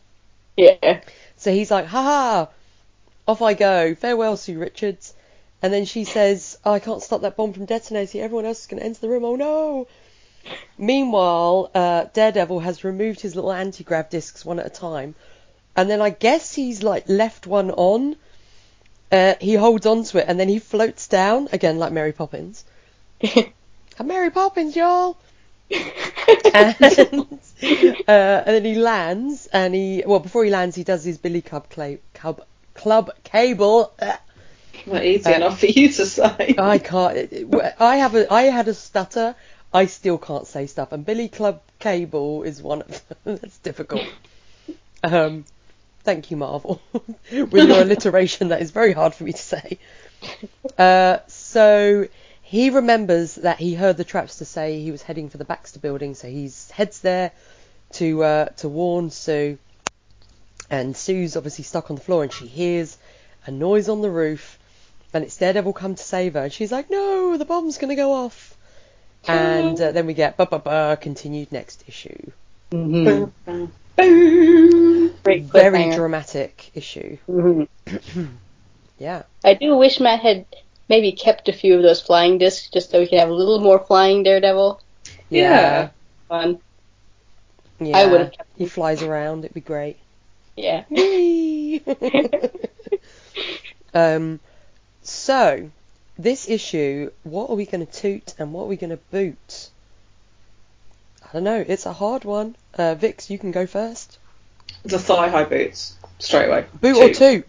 Yeah. So he's like, ha ha, off I go. Farewell, Sue Richards. And then she says, oh, I can't stop that bomb from detonating. Everyone else is going to enter the room. Oh no. Meanwhile, uh, Daredevil has removed his little anti grav discs one at a time. And then I guess he's like left one on. Uh, he holds on to it and then he floats down, again like Mary Poppins. I'm Mary Poppins, y'all. And, uh, and then he lands, and he well before he lands, he does his Billy Club cla- Club Club cable. Not easy Uh, enough for you to say. I can't. I have a I had a stutter. I still can't say stuff, and Billy Club cable is one of them. That's difficult. Um, thank you, Marvel, with your alliteration. That is very hard for me to say. Uh, so he remembers that he heard the Trapster say he was heading for the Baxter building, so he heads there to uh, to warn Sue. And Sue's obviously stuck on the floor, and she hears a noise on the roof, and it's Daredevil come to save her. And she's like, "No, the bomb's gonna go off." And uh, then we get ba ba ba continued next issue. hmm Boom, very dramatic issue. Mhm. Yeah. I do wish Matt had maybe kept a few of those flying discs just so we could have a little more flying Daredevil. Yeah. Fun. Yeah. I would've kept He flies around. It'd be great. Yeah. Whee! um, so this issue, what are we going to toot and what are we going to boot? I don't know. It's a hard one. Uh, Vix, you can go first. The thigh high boots. Straight away. Boot or toot?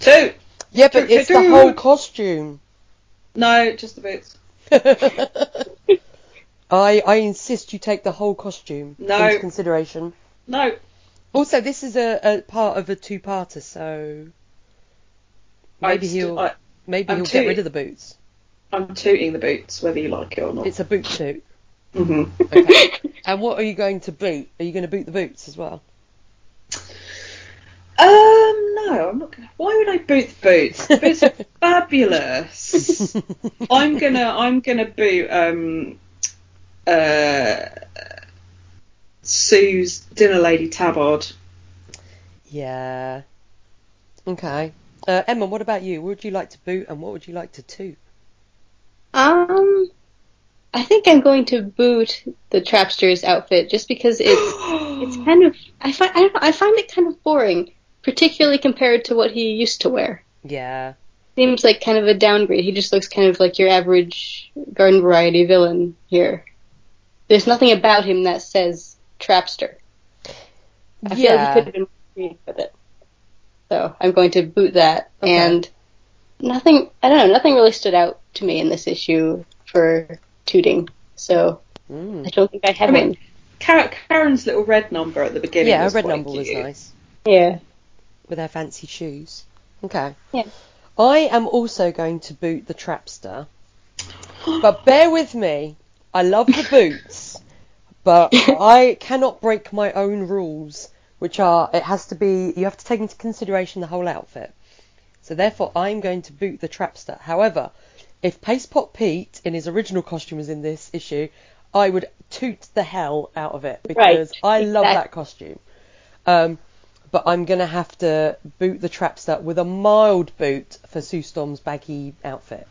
Two. Yeah, but Toot, it's toot, the whole costume. No, just the boots. I I insist you take the whole costume No. into consideration. No. Also, this is a, a part of a two-parter, so maybe I'm st- he'll I, maybe I'm he'll too- get rid of the boots. I'm tooting the boots, whether you like it or not. It's a boot toot. hmm Okay. and what are you going to boot? Are you going to boot the boots as well? Um, no, I'm not gonna. Why would I boot the boots? The boots are fabulous. I'm gonna, I'm gonna boot um, uh, Sue's dinner lady tabard. yeah. Okay. Uh, Emma, what about you? What would you like to boot and what would you like to toot? Um, I think I'm going to boot the Trapster's outfit just because it's it's kind of I find I, don't know, I find it kind of boring, particularly compared to what he used to wear. Yeah. Seems like kind of a downgrade. He just looks kind of like your average garden variety villain here. There's nothing about him that says Trapster. I feel like yeah. he could have been creative with it. So I'm going to boot that. Okay. And nothing, I don't know, nothing really stood out to me in this issue for tooting. So I Mm. don't think I have I mean, one. Karen's little red number at the beginning. Yeah, a red quite number was nice Yeah. With her fancy shoes. Okay. Yeah. I am also going to boot the Trapster, but bear with me. I love the boots, but I cannot break my own rules, which are it has to be you have to take into consideration the whole outfit. So therefore, I'm going to boot the Trapster. However, if Pastepot Pete in his original costume was in this issue, I would toot the hell out of it because I love that costume. Um, but I'm gonna have to boot the Trapster with a mild boot for Sue Storm's baggy outfit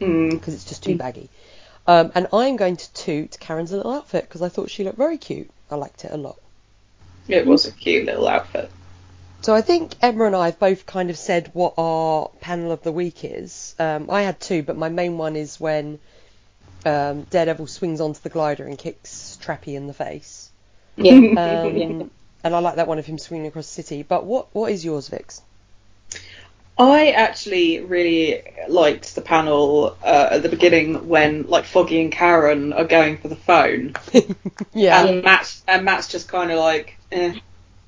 Mm. because it's just too baggy. Um, and I'm going to toot Karen's little outfit because I thought she looked very cute. I liked it a lot. It was a cute little outfit. So I think Emma and I have both kind of said what our panel of the week is. Um, I had two, but my main one is when um, Daredevil swings onto the glider and kicks Trappy in the face. Yeah. Um, and I like that one of him swinging across the city. But what what is yours, Vix? I actually really liked the panel uh, at the beginning when like Foggy and Karen are going for the phone, yeah. and Matt's and Matt's just kind of like, eh.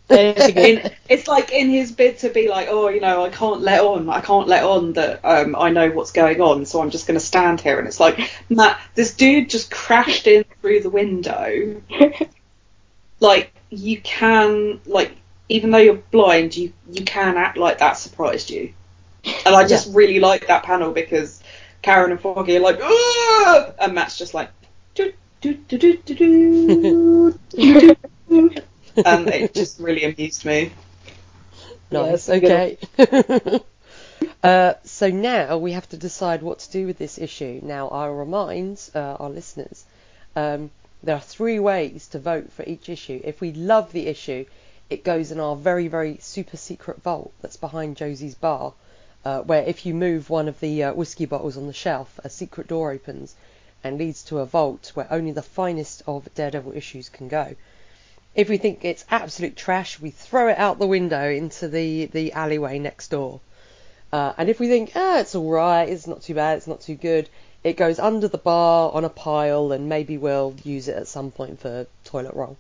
That is a good- in, it's like in his bid to be like, oh, you know, I can't let on, I can't let on that um, I know what's going on, so I'm just going to stand here. And it's like, Matt, this dude just crashed in through the window. Like you can, like even though you're blind, you you can act like that surprised you. And I just really like that panel because Karen and Foggy are like, "Ah!" and Matt's just like, "Do, do, do, do, do, do, do, do." and it just really amused me. Nice. Yeah, okay. uh, so now we have to decide what to do with this issue. Now I'll remind uh, our listeners um, there are three ways to vote for each issue. If we love the issue, it goes in our very very super secret vault that's behind Josie's bar. Uh, where if you move one of the uh, whiskey bottles on the shelf, a secret door opens and leads to a vault where only the finest of Daredevil issues can go. If we think it's absolute trash, we throw it out the window into the, the alleyway next door. Uh, and if we think, ah, it's alright, it's not too bad, it's not too good, it goes under the bar on a pile and maybe we'll use it at some point for toilet roll.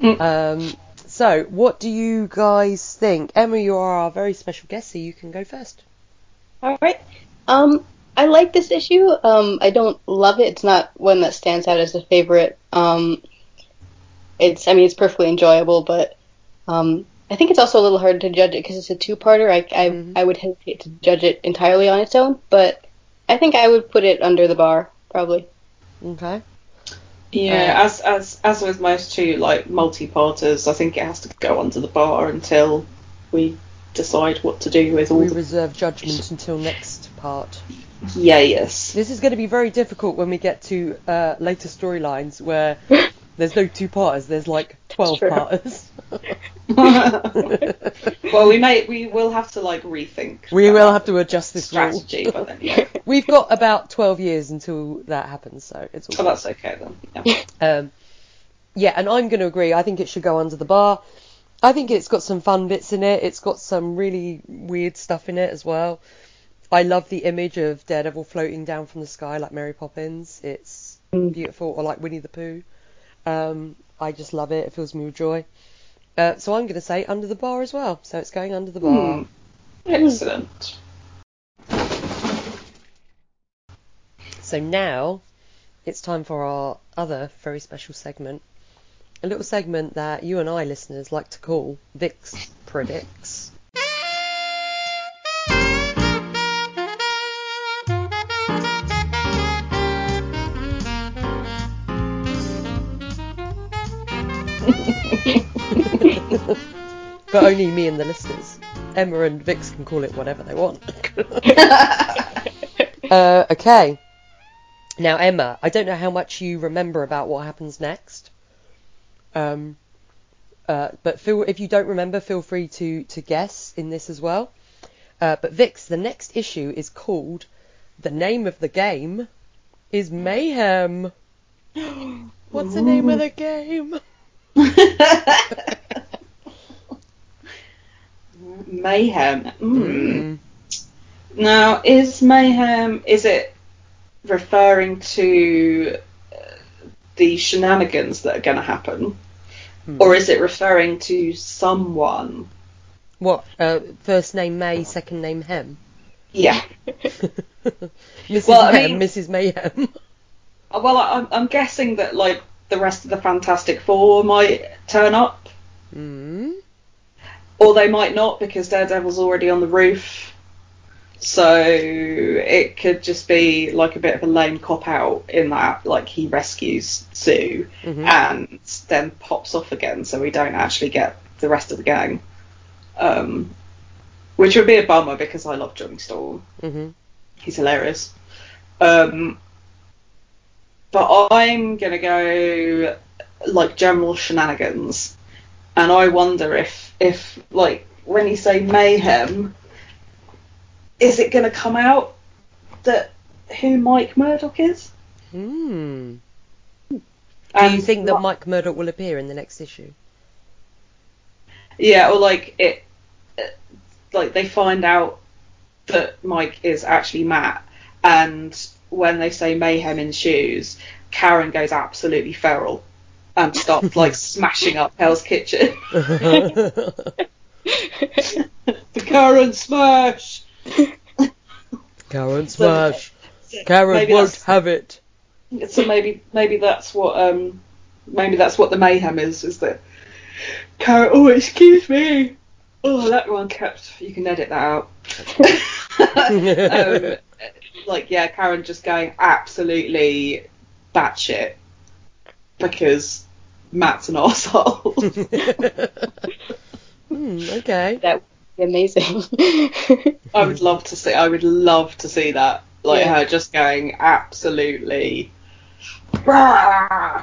Mm. Um, so, what do you guys think? Emma, you are our very special guest, so you can go first. All right. Um, I like this issue. Um, I don't love it. It's not one that stands out as a favorite. Um, it's, I mean, it's perfectly enjoyable, but um, I think it's also a little hard to judge it because it's a two-parter. I, I, Mhm. I would hesitate to judge it entirely on its own, but I think I would put it under the bar, probably. Okay. Yeah, as as as with most two like multi-parters, I think it has to go under the bar until we decide what to do with all We the reserve judgment until next part. Yeah, yes. This is going to be very difficult when we get to uh, later storylines where there's no two parters. There's like twelve True. parters. well, we may we will have to like rethink. we will have to adjust this rule. strategy, but then yeah. We've got about twelve years until that happens, so it's all. Oh, that's okay then. Yeah. Um, yeah, and I'm going to agree. I think it should go under the bar. I think it's got some fun bits in it. It's got some really weird stuff in it as well. I love the image of Daredevil floating down from the sky like Mary Poppins. It's beautiful, or like Winnie the Pooh. Um, I just love it. It fills me with joy. Uh, so I'm going to say under the bar as well. So it's going under the bar. Hmm. Excellent. So now it's time for our other very special segment. A little segment that you and I listeners like to call Vix Predicts. but only me and the listeners. Emma and Vix can call it whatever they want. uh, okay. Now, Emma, I don't know how much you remember about what happens next. Um, uh, but feel if you don't remember, feel free to to guess in this as well. Uh, but Vix, the next issue is called "The Name of the Game is Mayhem." What's the name of the game? Mayhem. Mm. Mm. Now, is mayhem? Is it referring to uh, the shenanigans that are going to happen, Hmm. or is it referring to someone? What? Uh, first name May, second name Hem. Yeah. Mrs. Well, I mean- Mrs. Mayhem. Well, I'm, I'm guessing that like the rest of the Fantastic Four might turn up, mm. or they might not because Daredevil's already on the roof. So it could just be like a bit of a lame cop out in that, like he rescues Sue Mhm. and then pops off again, so we don't actually get the rest of the gang. Um, which would be a bummer because I love Johnny Storm. hmm He's hilarious. Um, but I'm gonna go like general shenanigans, and I wonder if if like when you say mayhem, is it gonna come out that who Mike Murdock is? Hmm. Do you think that Mike Murdock will appear in the next issue? Yeah, or like it, like they find out that Mike is actually Matt, and when they say mayhem in shoes, Karen goes absolutely feral and starts like smashing up Hell's Kitchen. the Karen smash. Karen smash. Karen Maybe won't have it. So maybe maybe that's what um maybe that's what the mayhem is is that Karen oh excuse me oh that one kept you can edit that out um, like yeah Karen just going absolutely batshit because Matt's an arsehole Hmm, okay. That would be amazing. I would love to see I would love to see that like Yeah. her just going absolutely I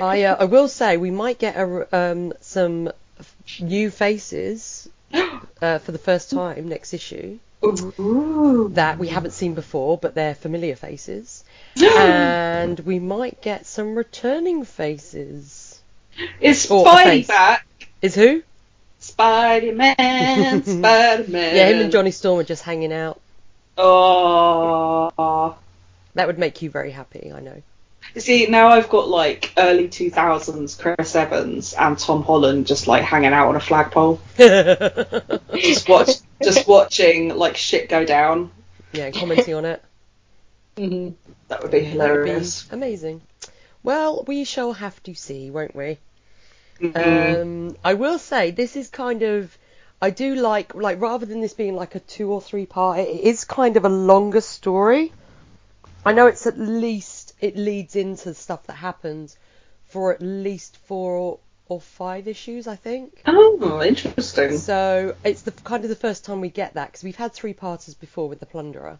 uh, I will say we might get a, um, some new faces uh, for the first time next issue Ooh. that we haven't seen before, but they're familiar faces, and we might get some returning faces. Is Or Spidey face. back? Is who? Spider Man, Spider Man. Yeah, him and Johnny Storm are just hanging out. Oh. That would make you very happy, I know. You see, now I've got like early 2000s Chris Evans and Tom Holland just like hanging out on a flagpole, just watch, just watching like shit go down. yeah, commenting on it. hmm That would be That would be hilarious. amazing. Well, we shall have to see, won't we? Mhm. Um, I will say this is kind of. I do like like rather than this being like a two or three part, it is kind of a longer story. I know it's at least it leads into stuff that happens for at least four or five issues, I think. Oh, interesting. So it's the kind of the first time we get that because we've had three parters before with the Plunderer.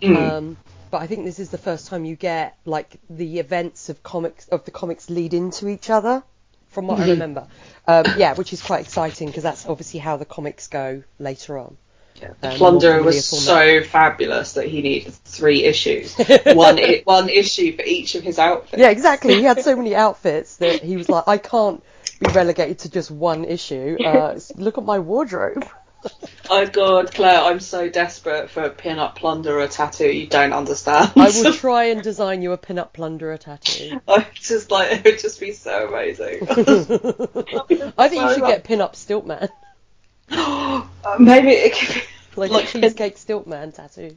Mm. Um, but I think this is the first time you get like the events of comics of the comics lead into each other, from what I Mhm. remember. Um, yeah, which is quite exciting because that's obviously how the comics go later on. Yeah, the Um, Plunderer was so fabulous that he needed three issues. one I- one issue for each of his outfits. Yeah, exactly. He had so many outfits that he was like, I can't be relegated to just one issue. Uh, look at my wardrobe. Oh god, Claire, I'm so desperate for a pin-up Plunderer tattoo. You don't understand. I will try and design you a pin-up plunderer tattoo. I'm just like it would just be so amazing. I think you should get pin-up Stiltman, Uh, Maybe it could be like, Like- a cheesecake Stiltman tattoo.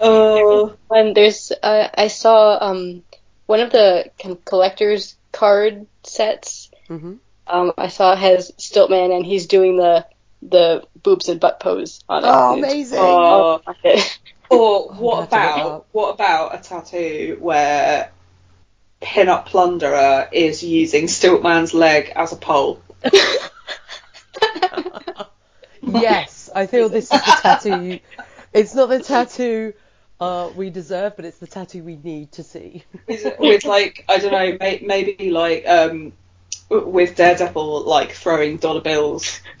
Oh, And there's, uh, I saw um, one of the kind of collector's card sets. hmm Um, I saw has Stiltman, and he's doing the the boobs and butt pose on it. Oh, amazing! Oh. or what gonna have to look about what about a tattoo where pin-up Plunderer is using Stiltman's leg as a pole? yes, I feel this is the tattoo. You, it's not the tattoo uh, we deserve, but it's the tattoo we need to see. with, like I don't know, may, maybe like um with Daredevil like throwing dollar bills.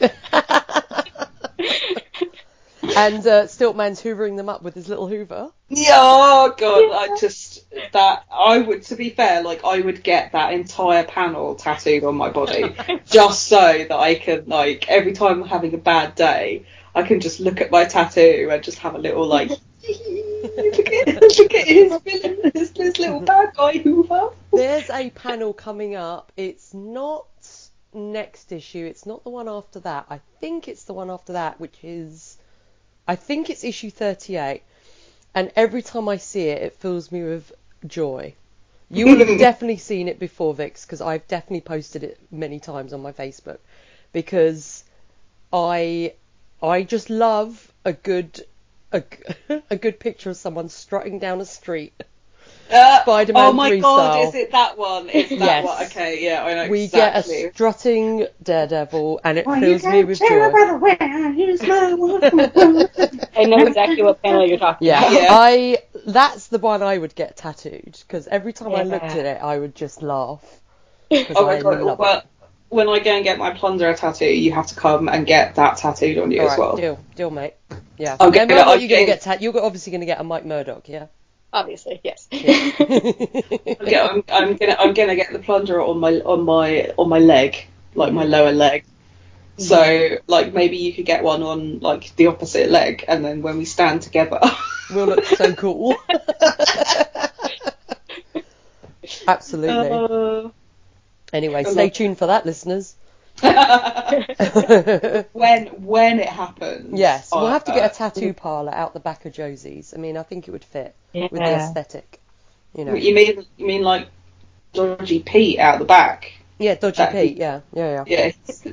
and uh, Stiltman's hoovering them up with his little hoover. Yeah, oh god, I just that I would to be fair, like I would get that entire panel tattooed on my body just so that I can like every time I'm having a bad day, I can just look at my tattoo and just have a little like look at look at his villain, his, his little bad guy Hoover. There's a panel coming up. It's not next issue. It's not the one after that. I think it's the one after that, which is, I think it's issue 38. And every time I see it, it fills me with joy. You will have definitely seen it before, Vix, because I've definitely posted it many times on my Facebook. Because I, I just love a good, a, a good picture of someone strutting down a street. Uh, Spider-Man Oh my 3 god, style. is it that one? Is that Yes. one? Okay, yeah, I know we exactly. get a strutting daredevil and it Oh, fills you me with joy. by the way I use my words. I know exactly what panel you're talking Yeah, about. Yeah. I that's the one I would get tattooed because every time I looked at it, I would just laugh. Oh I my god, love well, when I go and get my Plunderer tattoo, you have to come and get that tattooed on you it. as well. Deal, deal, mate. Yeah. I'm Then gonna- what I'm you're gonna getting- get tat- You're obviously gonna get a Mike Murdock, yeah. Obviously, yes. I'm, I'm, I'm gonna I'm gonna get the plunger on my on my on my leg, like my lower leg. So like maybe you could get one on like the opposite leg, and then when we stand together. we'll look so cool. Absolutely. Uh, Anyway, stay tuned for that, listeners. when when it happens. Yes, we'll have to get a tattoo parlor out the back of Josie's. I mean, I think it would fit with the aesthetic. You know. You mean you mean like dodgy Pete out the back? Yeah, Dodgy that- Pete. Yeah, yeah, Yeah. yeah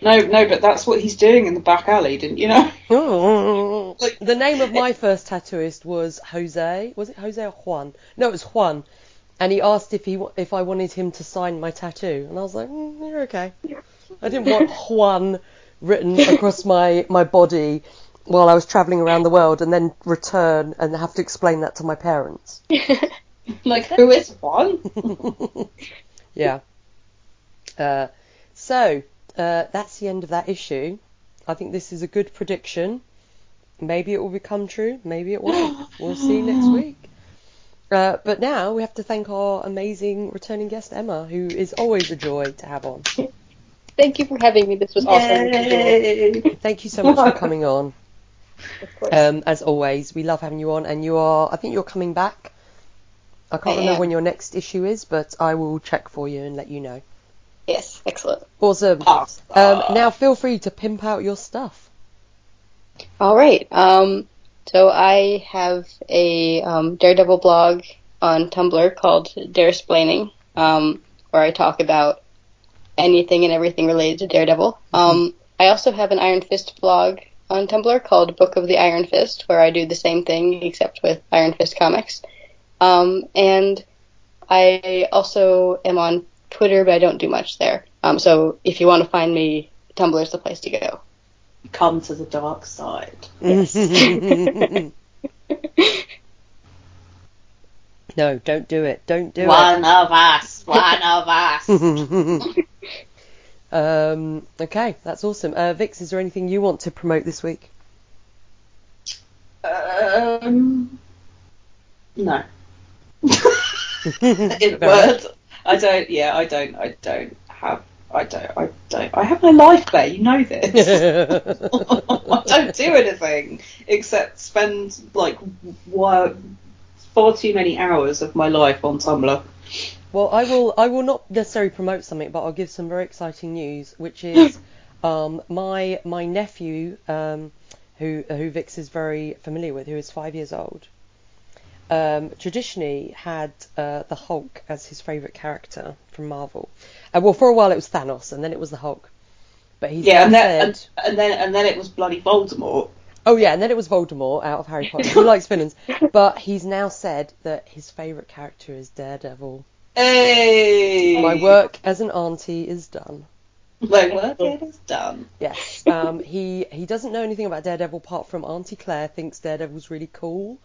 No, no, but that's what he's doing in the back alley, didn't you know? yeah. Like- the name of my first tattooist was Jose. Was it Jose or Juan? No, it was Juan. And he asked if he if I wanted him to sign my tattoo, and I was like, mm, "You're okay." I didn't want Juan written across my my body while I was travelling around the world, and then return and have to explain that to my parents. Like who is one? Yeah. Uh, so uh, that's the end of that issue. I think this is a good prediction. Maybe it will become true. Maybe it won't. We'll see next week. Uh, but now we have to thank our amazing returning guest Emma, who is always a joy to have on. Thank you for having me. This was awesome. Thank you so much for coming on. Of course. Um, as always, we love having you on, and you are. I think you're coming back. I can't I remember am. when your next issue is, but I will check for you and let you know. yes, excellent. Awesome. Awesome. Um, now feel free to pimp out your stuff. All right. Um, so I have a um, Daredevil blog on Tumblr called Daresplaining, um, where I talk about anything and everything related to Daredevil. Um, I also have an Iron Fist blog on Tumblr called Book of the Iron Fist, where I do the same thing except with Iron Fist comics. Um, and I also am on Twitter, but I don't do much there. Um, so if you want to find me, Tumblr is the place to go. Come to the dark side. Yes. no, don't do it. Don't do it. One of us. One of us. um, okay, that's awesome. Uh, Vix, is there anything you want to promote this week? um, no. In words, I don't. Yeah, I don't. I don't have. I don't. I don't. I have no life, there. You know this. I don't do anything except spend like wa- far too many hours of my life on Tumblr. Well, I will. I will not necessarily promote something, but I'll give some very exciting news, which is um, my my nephew, um, who who Vix is very familiar with, who is five years old. Um, traditionally had uh, the Hulk as his favourite character from Marvel. Uh, well, for a while it was Thanos, and then it was the Hulk. But he's Yeah, and then said, and, and then and then it was bloody Voldemort. Oh yeah, and then it was Voldemort out of Harry Potter. Who likes villains, but he's now said that his favourite character is Daredevil. Hey, My work as an auntie is done. My work is done. Yes. Um, he he doesn't know anything about Daredevil apart from Auntie Claire thinks Daredevil's really cool,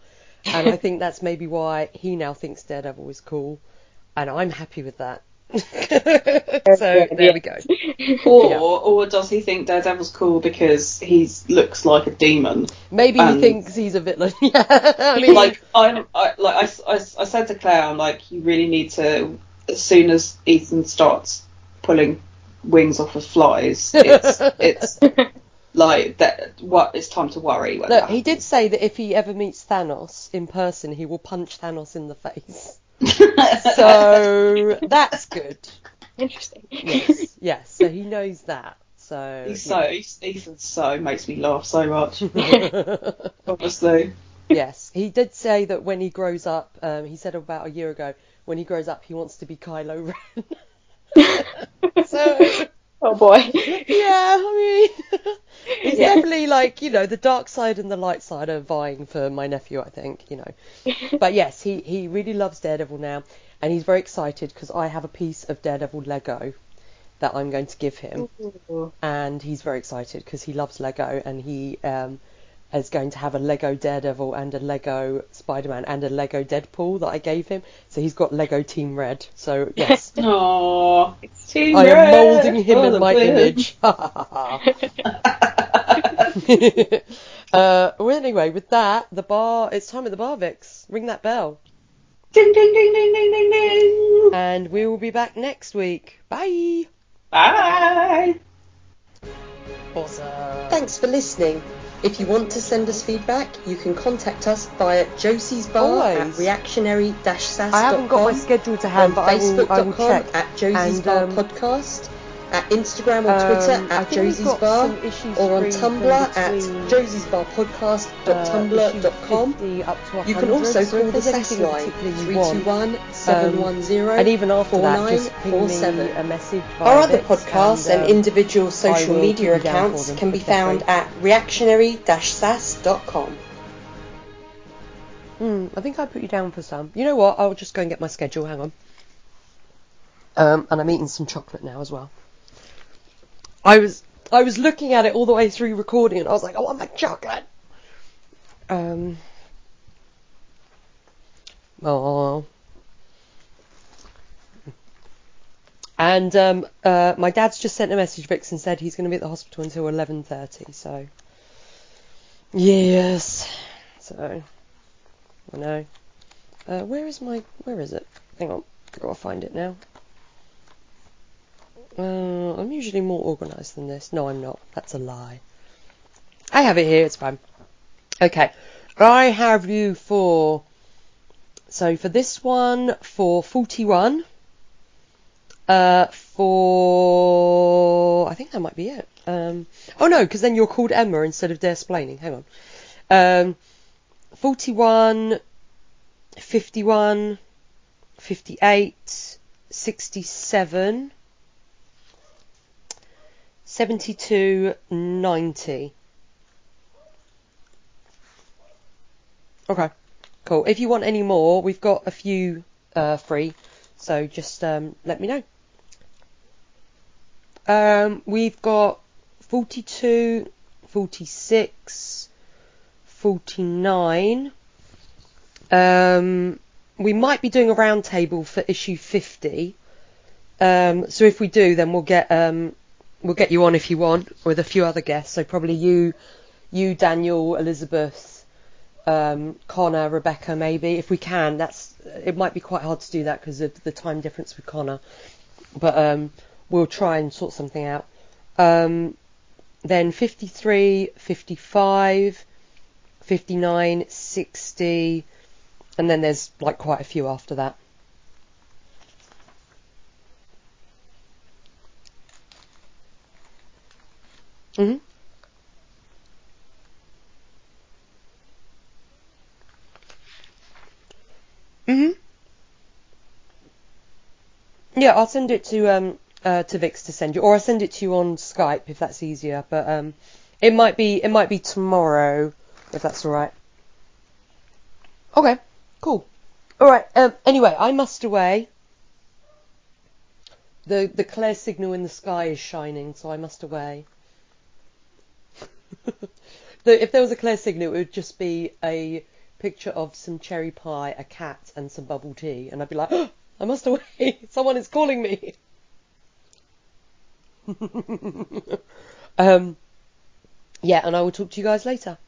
and I think that's maybe why he now thinks Daredevil is cool, and I'm happy with that. so there we go. Or Yeah. or does he think Daredevil's cool because he looks like a demon? Maybe he thinks he's a villain. yeah. I mean, like I'm I, like I, I, I said to Claire, I'm like you really need to as soon as Ethan starts pulling wings off of flies, it's it's like that. What it's time to worry. Look, he did say that if he ever meets Thanos in person, he will punch Thanos in the face. Happens. So that's good. Interesting. Yes. Yes. So he knows that. So He's so he's, Ethan so makes me laugh so much. yeah. Obviously, Yes, he did say that when he grows up, um, he said about a year ago, when he grows up, he wants to be Kylo Ren. so, Oh boy. yeah, I mean, it's Yeah. definitely like, you know, the dark side and the light side are vying for my nephew, I think, you know. But yes, he, he really loves Daredevil now, and he's very excited because I have a piece of Daredevil Lego that I'm going to give him, and he's very excited because he loves Lego, and he um, is going to have a Lego Daredevil and a Lego Spider-Man and a Lego Deadpool that I gave him. So he's got Lego Team Red. So yes, Aww, it's Team I am moulding him for in my win. image. uh, well, anyway, with that, the bar. It's time at the bar, Vix. Ring that bell, Ding ding ding ding ding ding ding. and we will be back next week. Bye. Bye. Awesome. Thanks for listening. If you want to send us feedback, you can contact us via Josie's Bar at reactionary-sas.com. I haven't got my schedule to hand, on but I will, I will Facebook.com check. at Josie's And, Bar um, Podcast, at Instagram or Um, Twitter I at think we've Josie's got Bar, or on Tumblr at josiesbarpodcast.tumblr.com. uh, issue 50 up You can also so call the there's SAS line particularly 321 710 and even after that, just ping me a message Our other podcasts and, um, individual social media put you down for accounts can be found free. at reactionary-sas.com. Hmm, I think I put you down for some. You know what? I'll just go and get my schedule. Hang on. Um, and I'm eating some chocolate now as well. I was I was looking at it all the way through recording, and I was like, I want my chocolate. Um. Oh. And um, uh, my dad's just sent a message, Vix, and said he's going to be at the hospital until 11:30. So. Yes. So. I know. Uh, where is my? Where is it? Hang on, to find it now. Uh, I'm usually more organised than this. No, I'm not. That's a lie. I have it here. It's fine. Okay, I have you for. So for this one, for 41. Uh, for I think that might be it. Um, oh no, because then you're called Emma instead of Daresplaining. Hang on. Um, 41, 51, 58, 67, 72, 90. Okay. Cool. If you want any more, we've got a few uh, free, so just um, let me know. Um, we've got 42, 46, 49. Um, we might be doing a round table for issue 50. Um, so if we do, then we'll get um, we'll get you on if you want with a few other guests. So probably you, you, Daniel, Elizabeth, um, Connor, Rebecca, maybe if we can. That's it might be quite hard to do that because of the time difference with Connor, but um, we'll try and sort something out. Um, then 53, 55, 59, 60, and then there's like quite a few after that. Mhm. Mhm. Yeah, I'll send it to um uh, to Vix to send you, or I'll send it to you on Skype if that's easier. But um, it might be it might be tomorrow if that's all right. Okay, cool. All right. Um, anyway, I must away. The the clear signal in the sky is shining, so I must away. If there was a clear signal, it would just be a picture of some cherry pie, a cat, and some bubble tea, and I'd be like, oh, I must away. Someone is calling me. um, yeah, and I will talk to you guys later.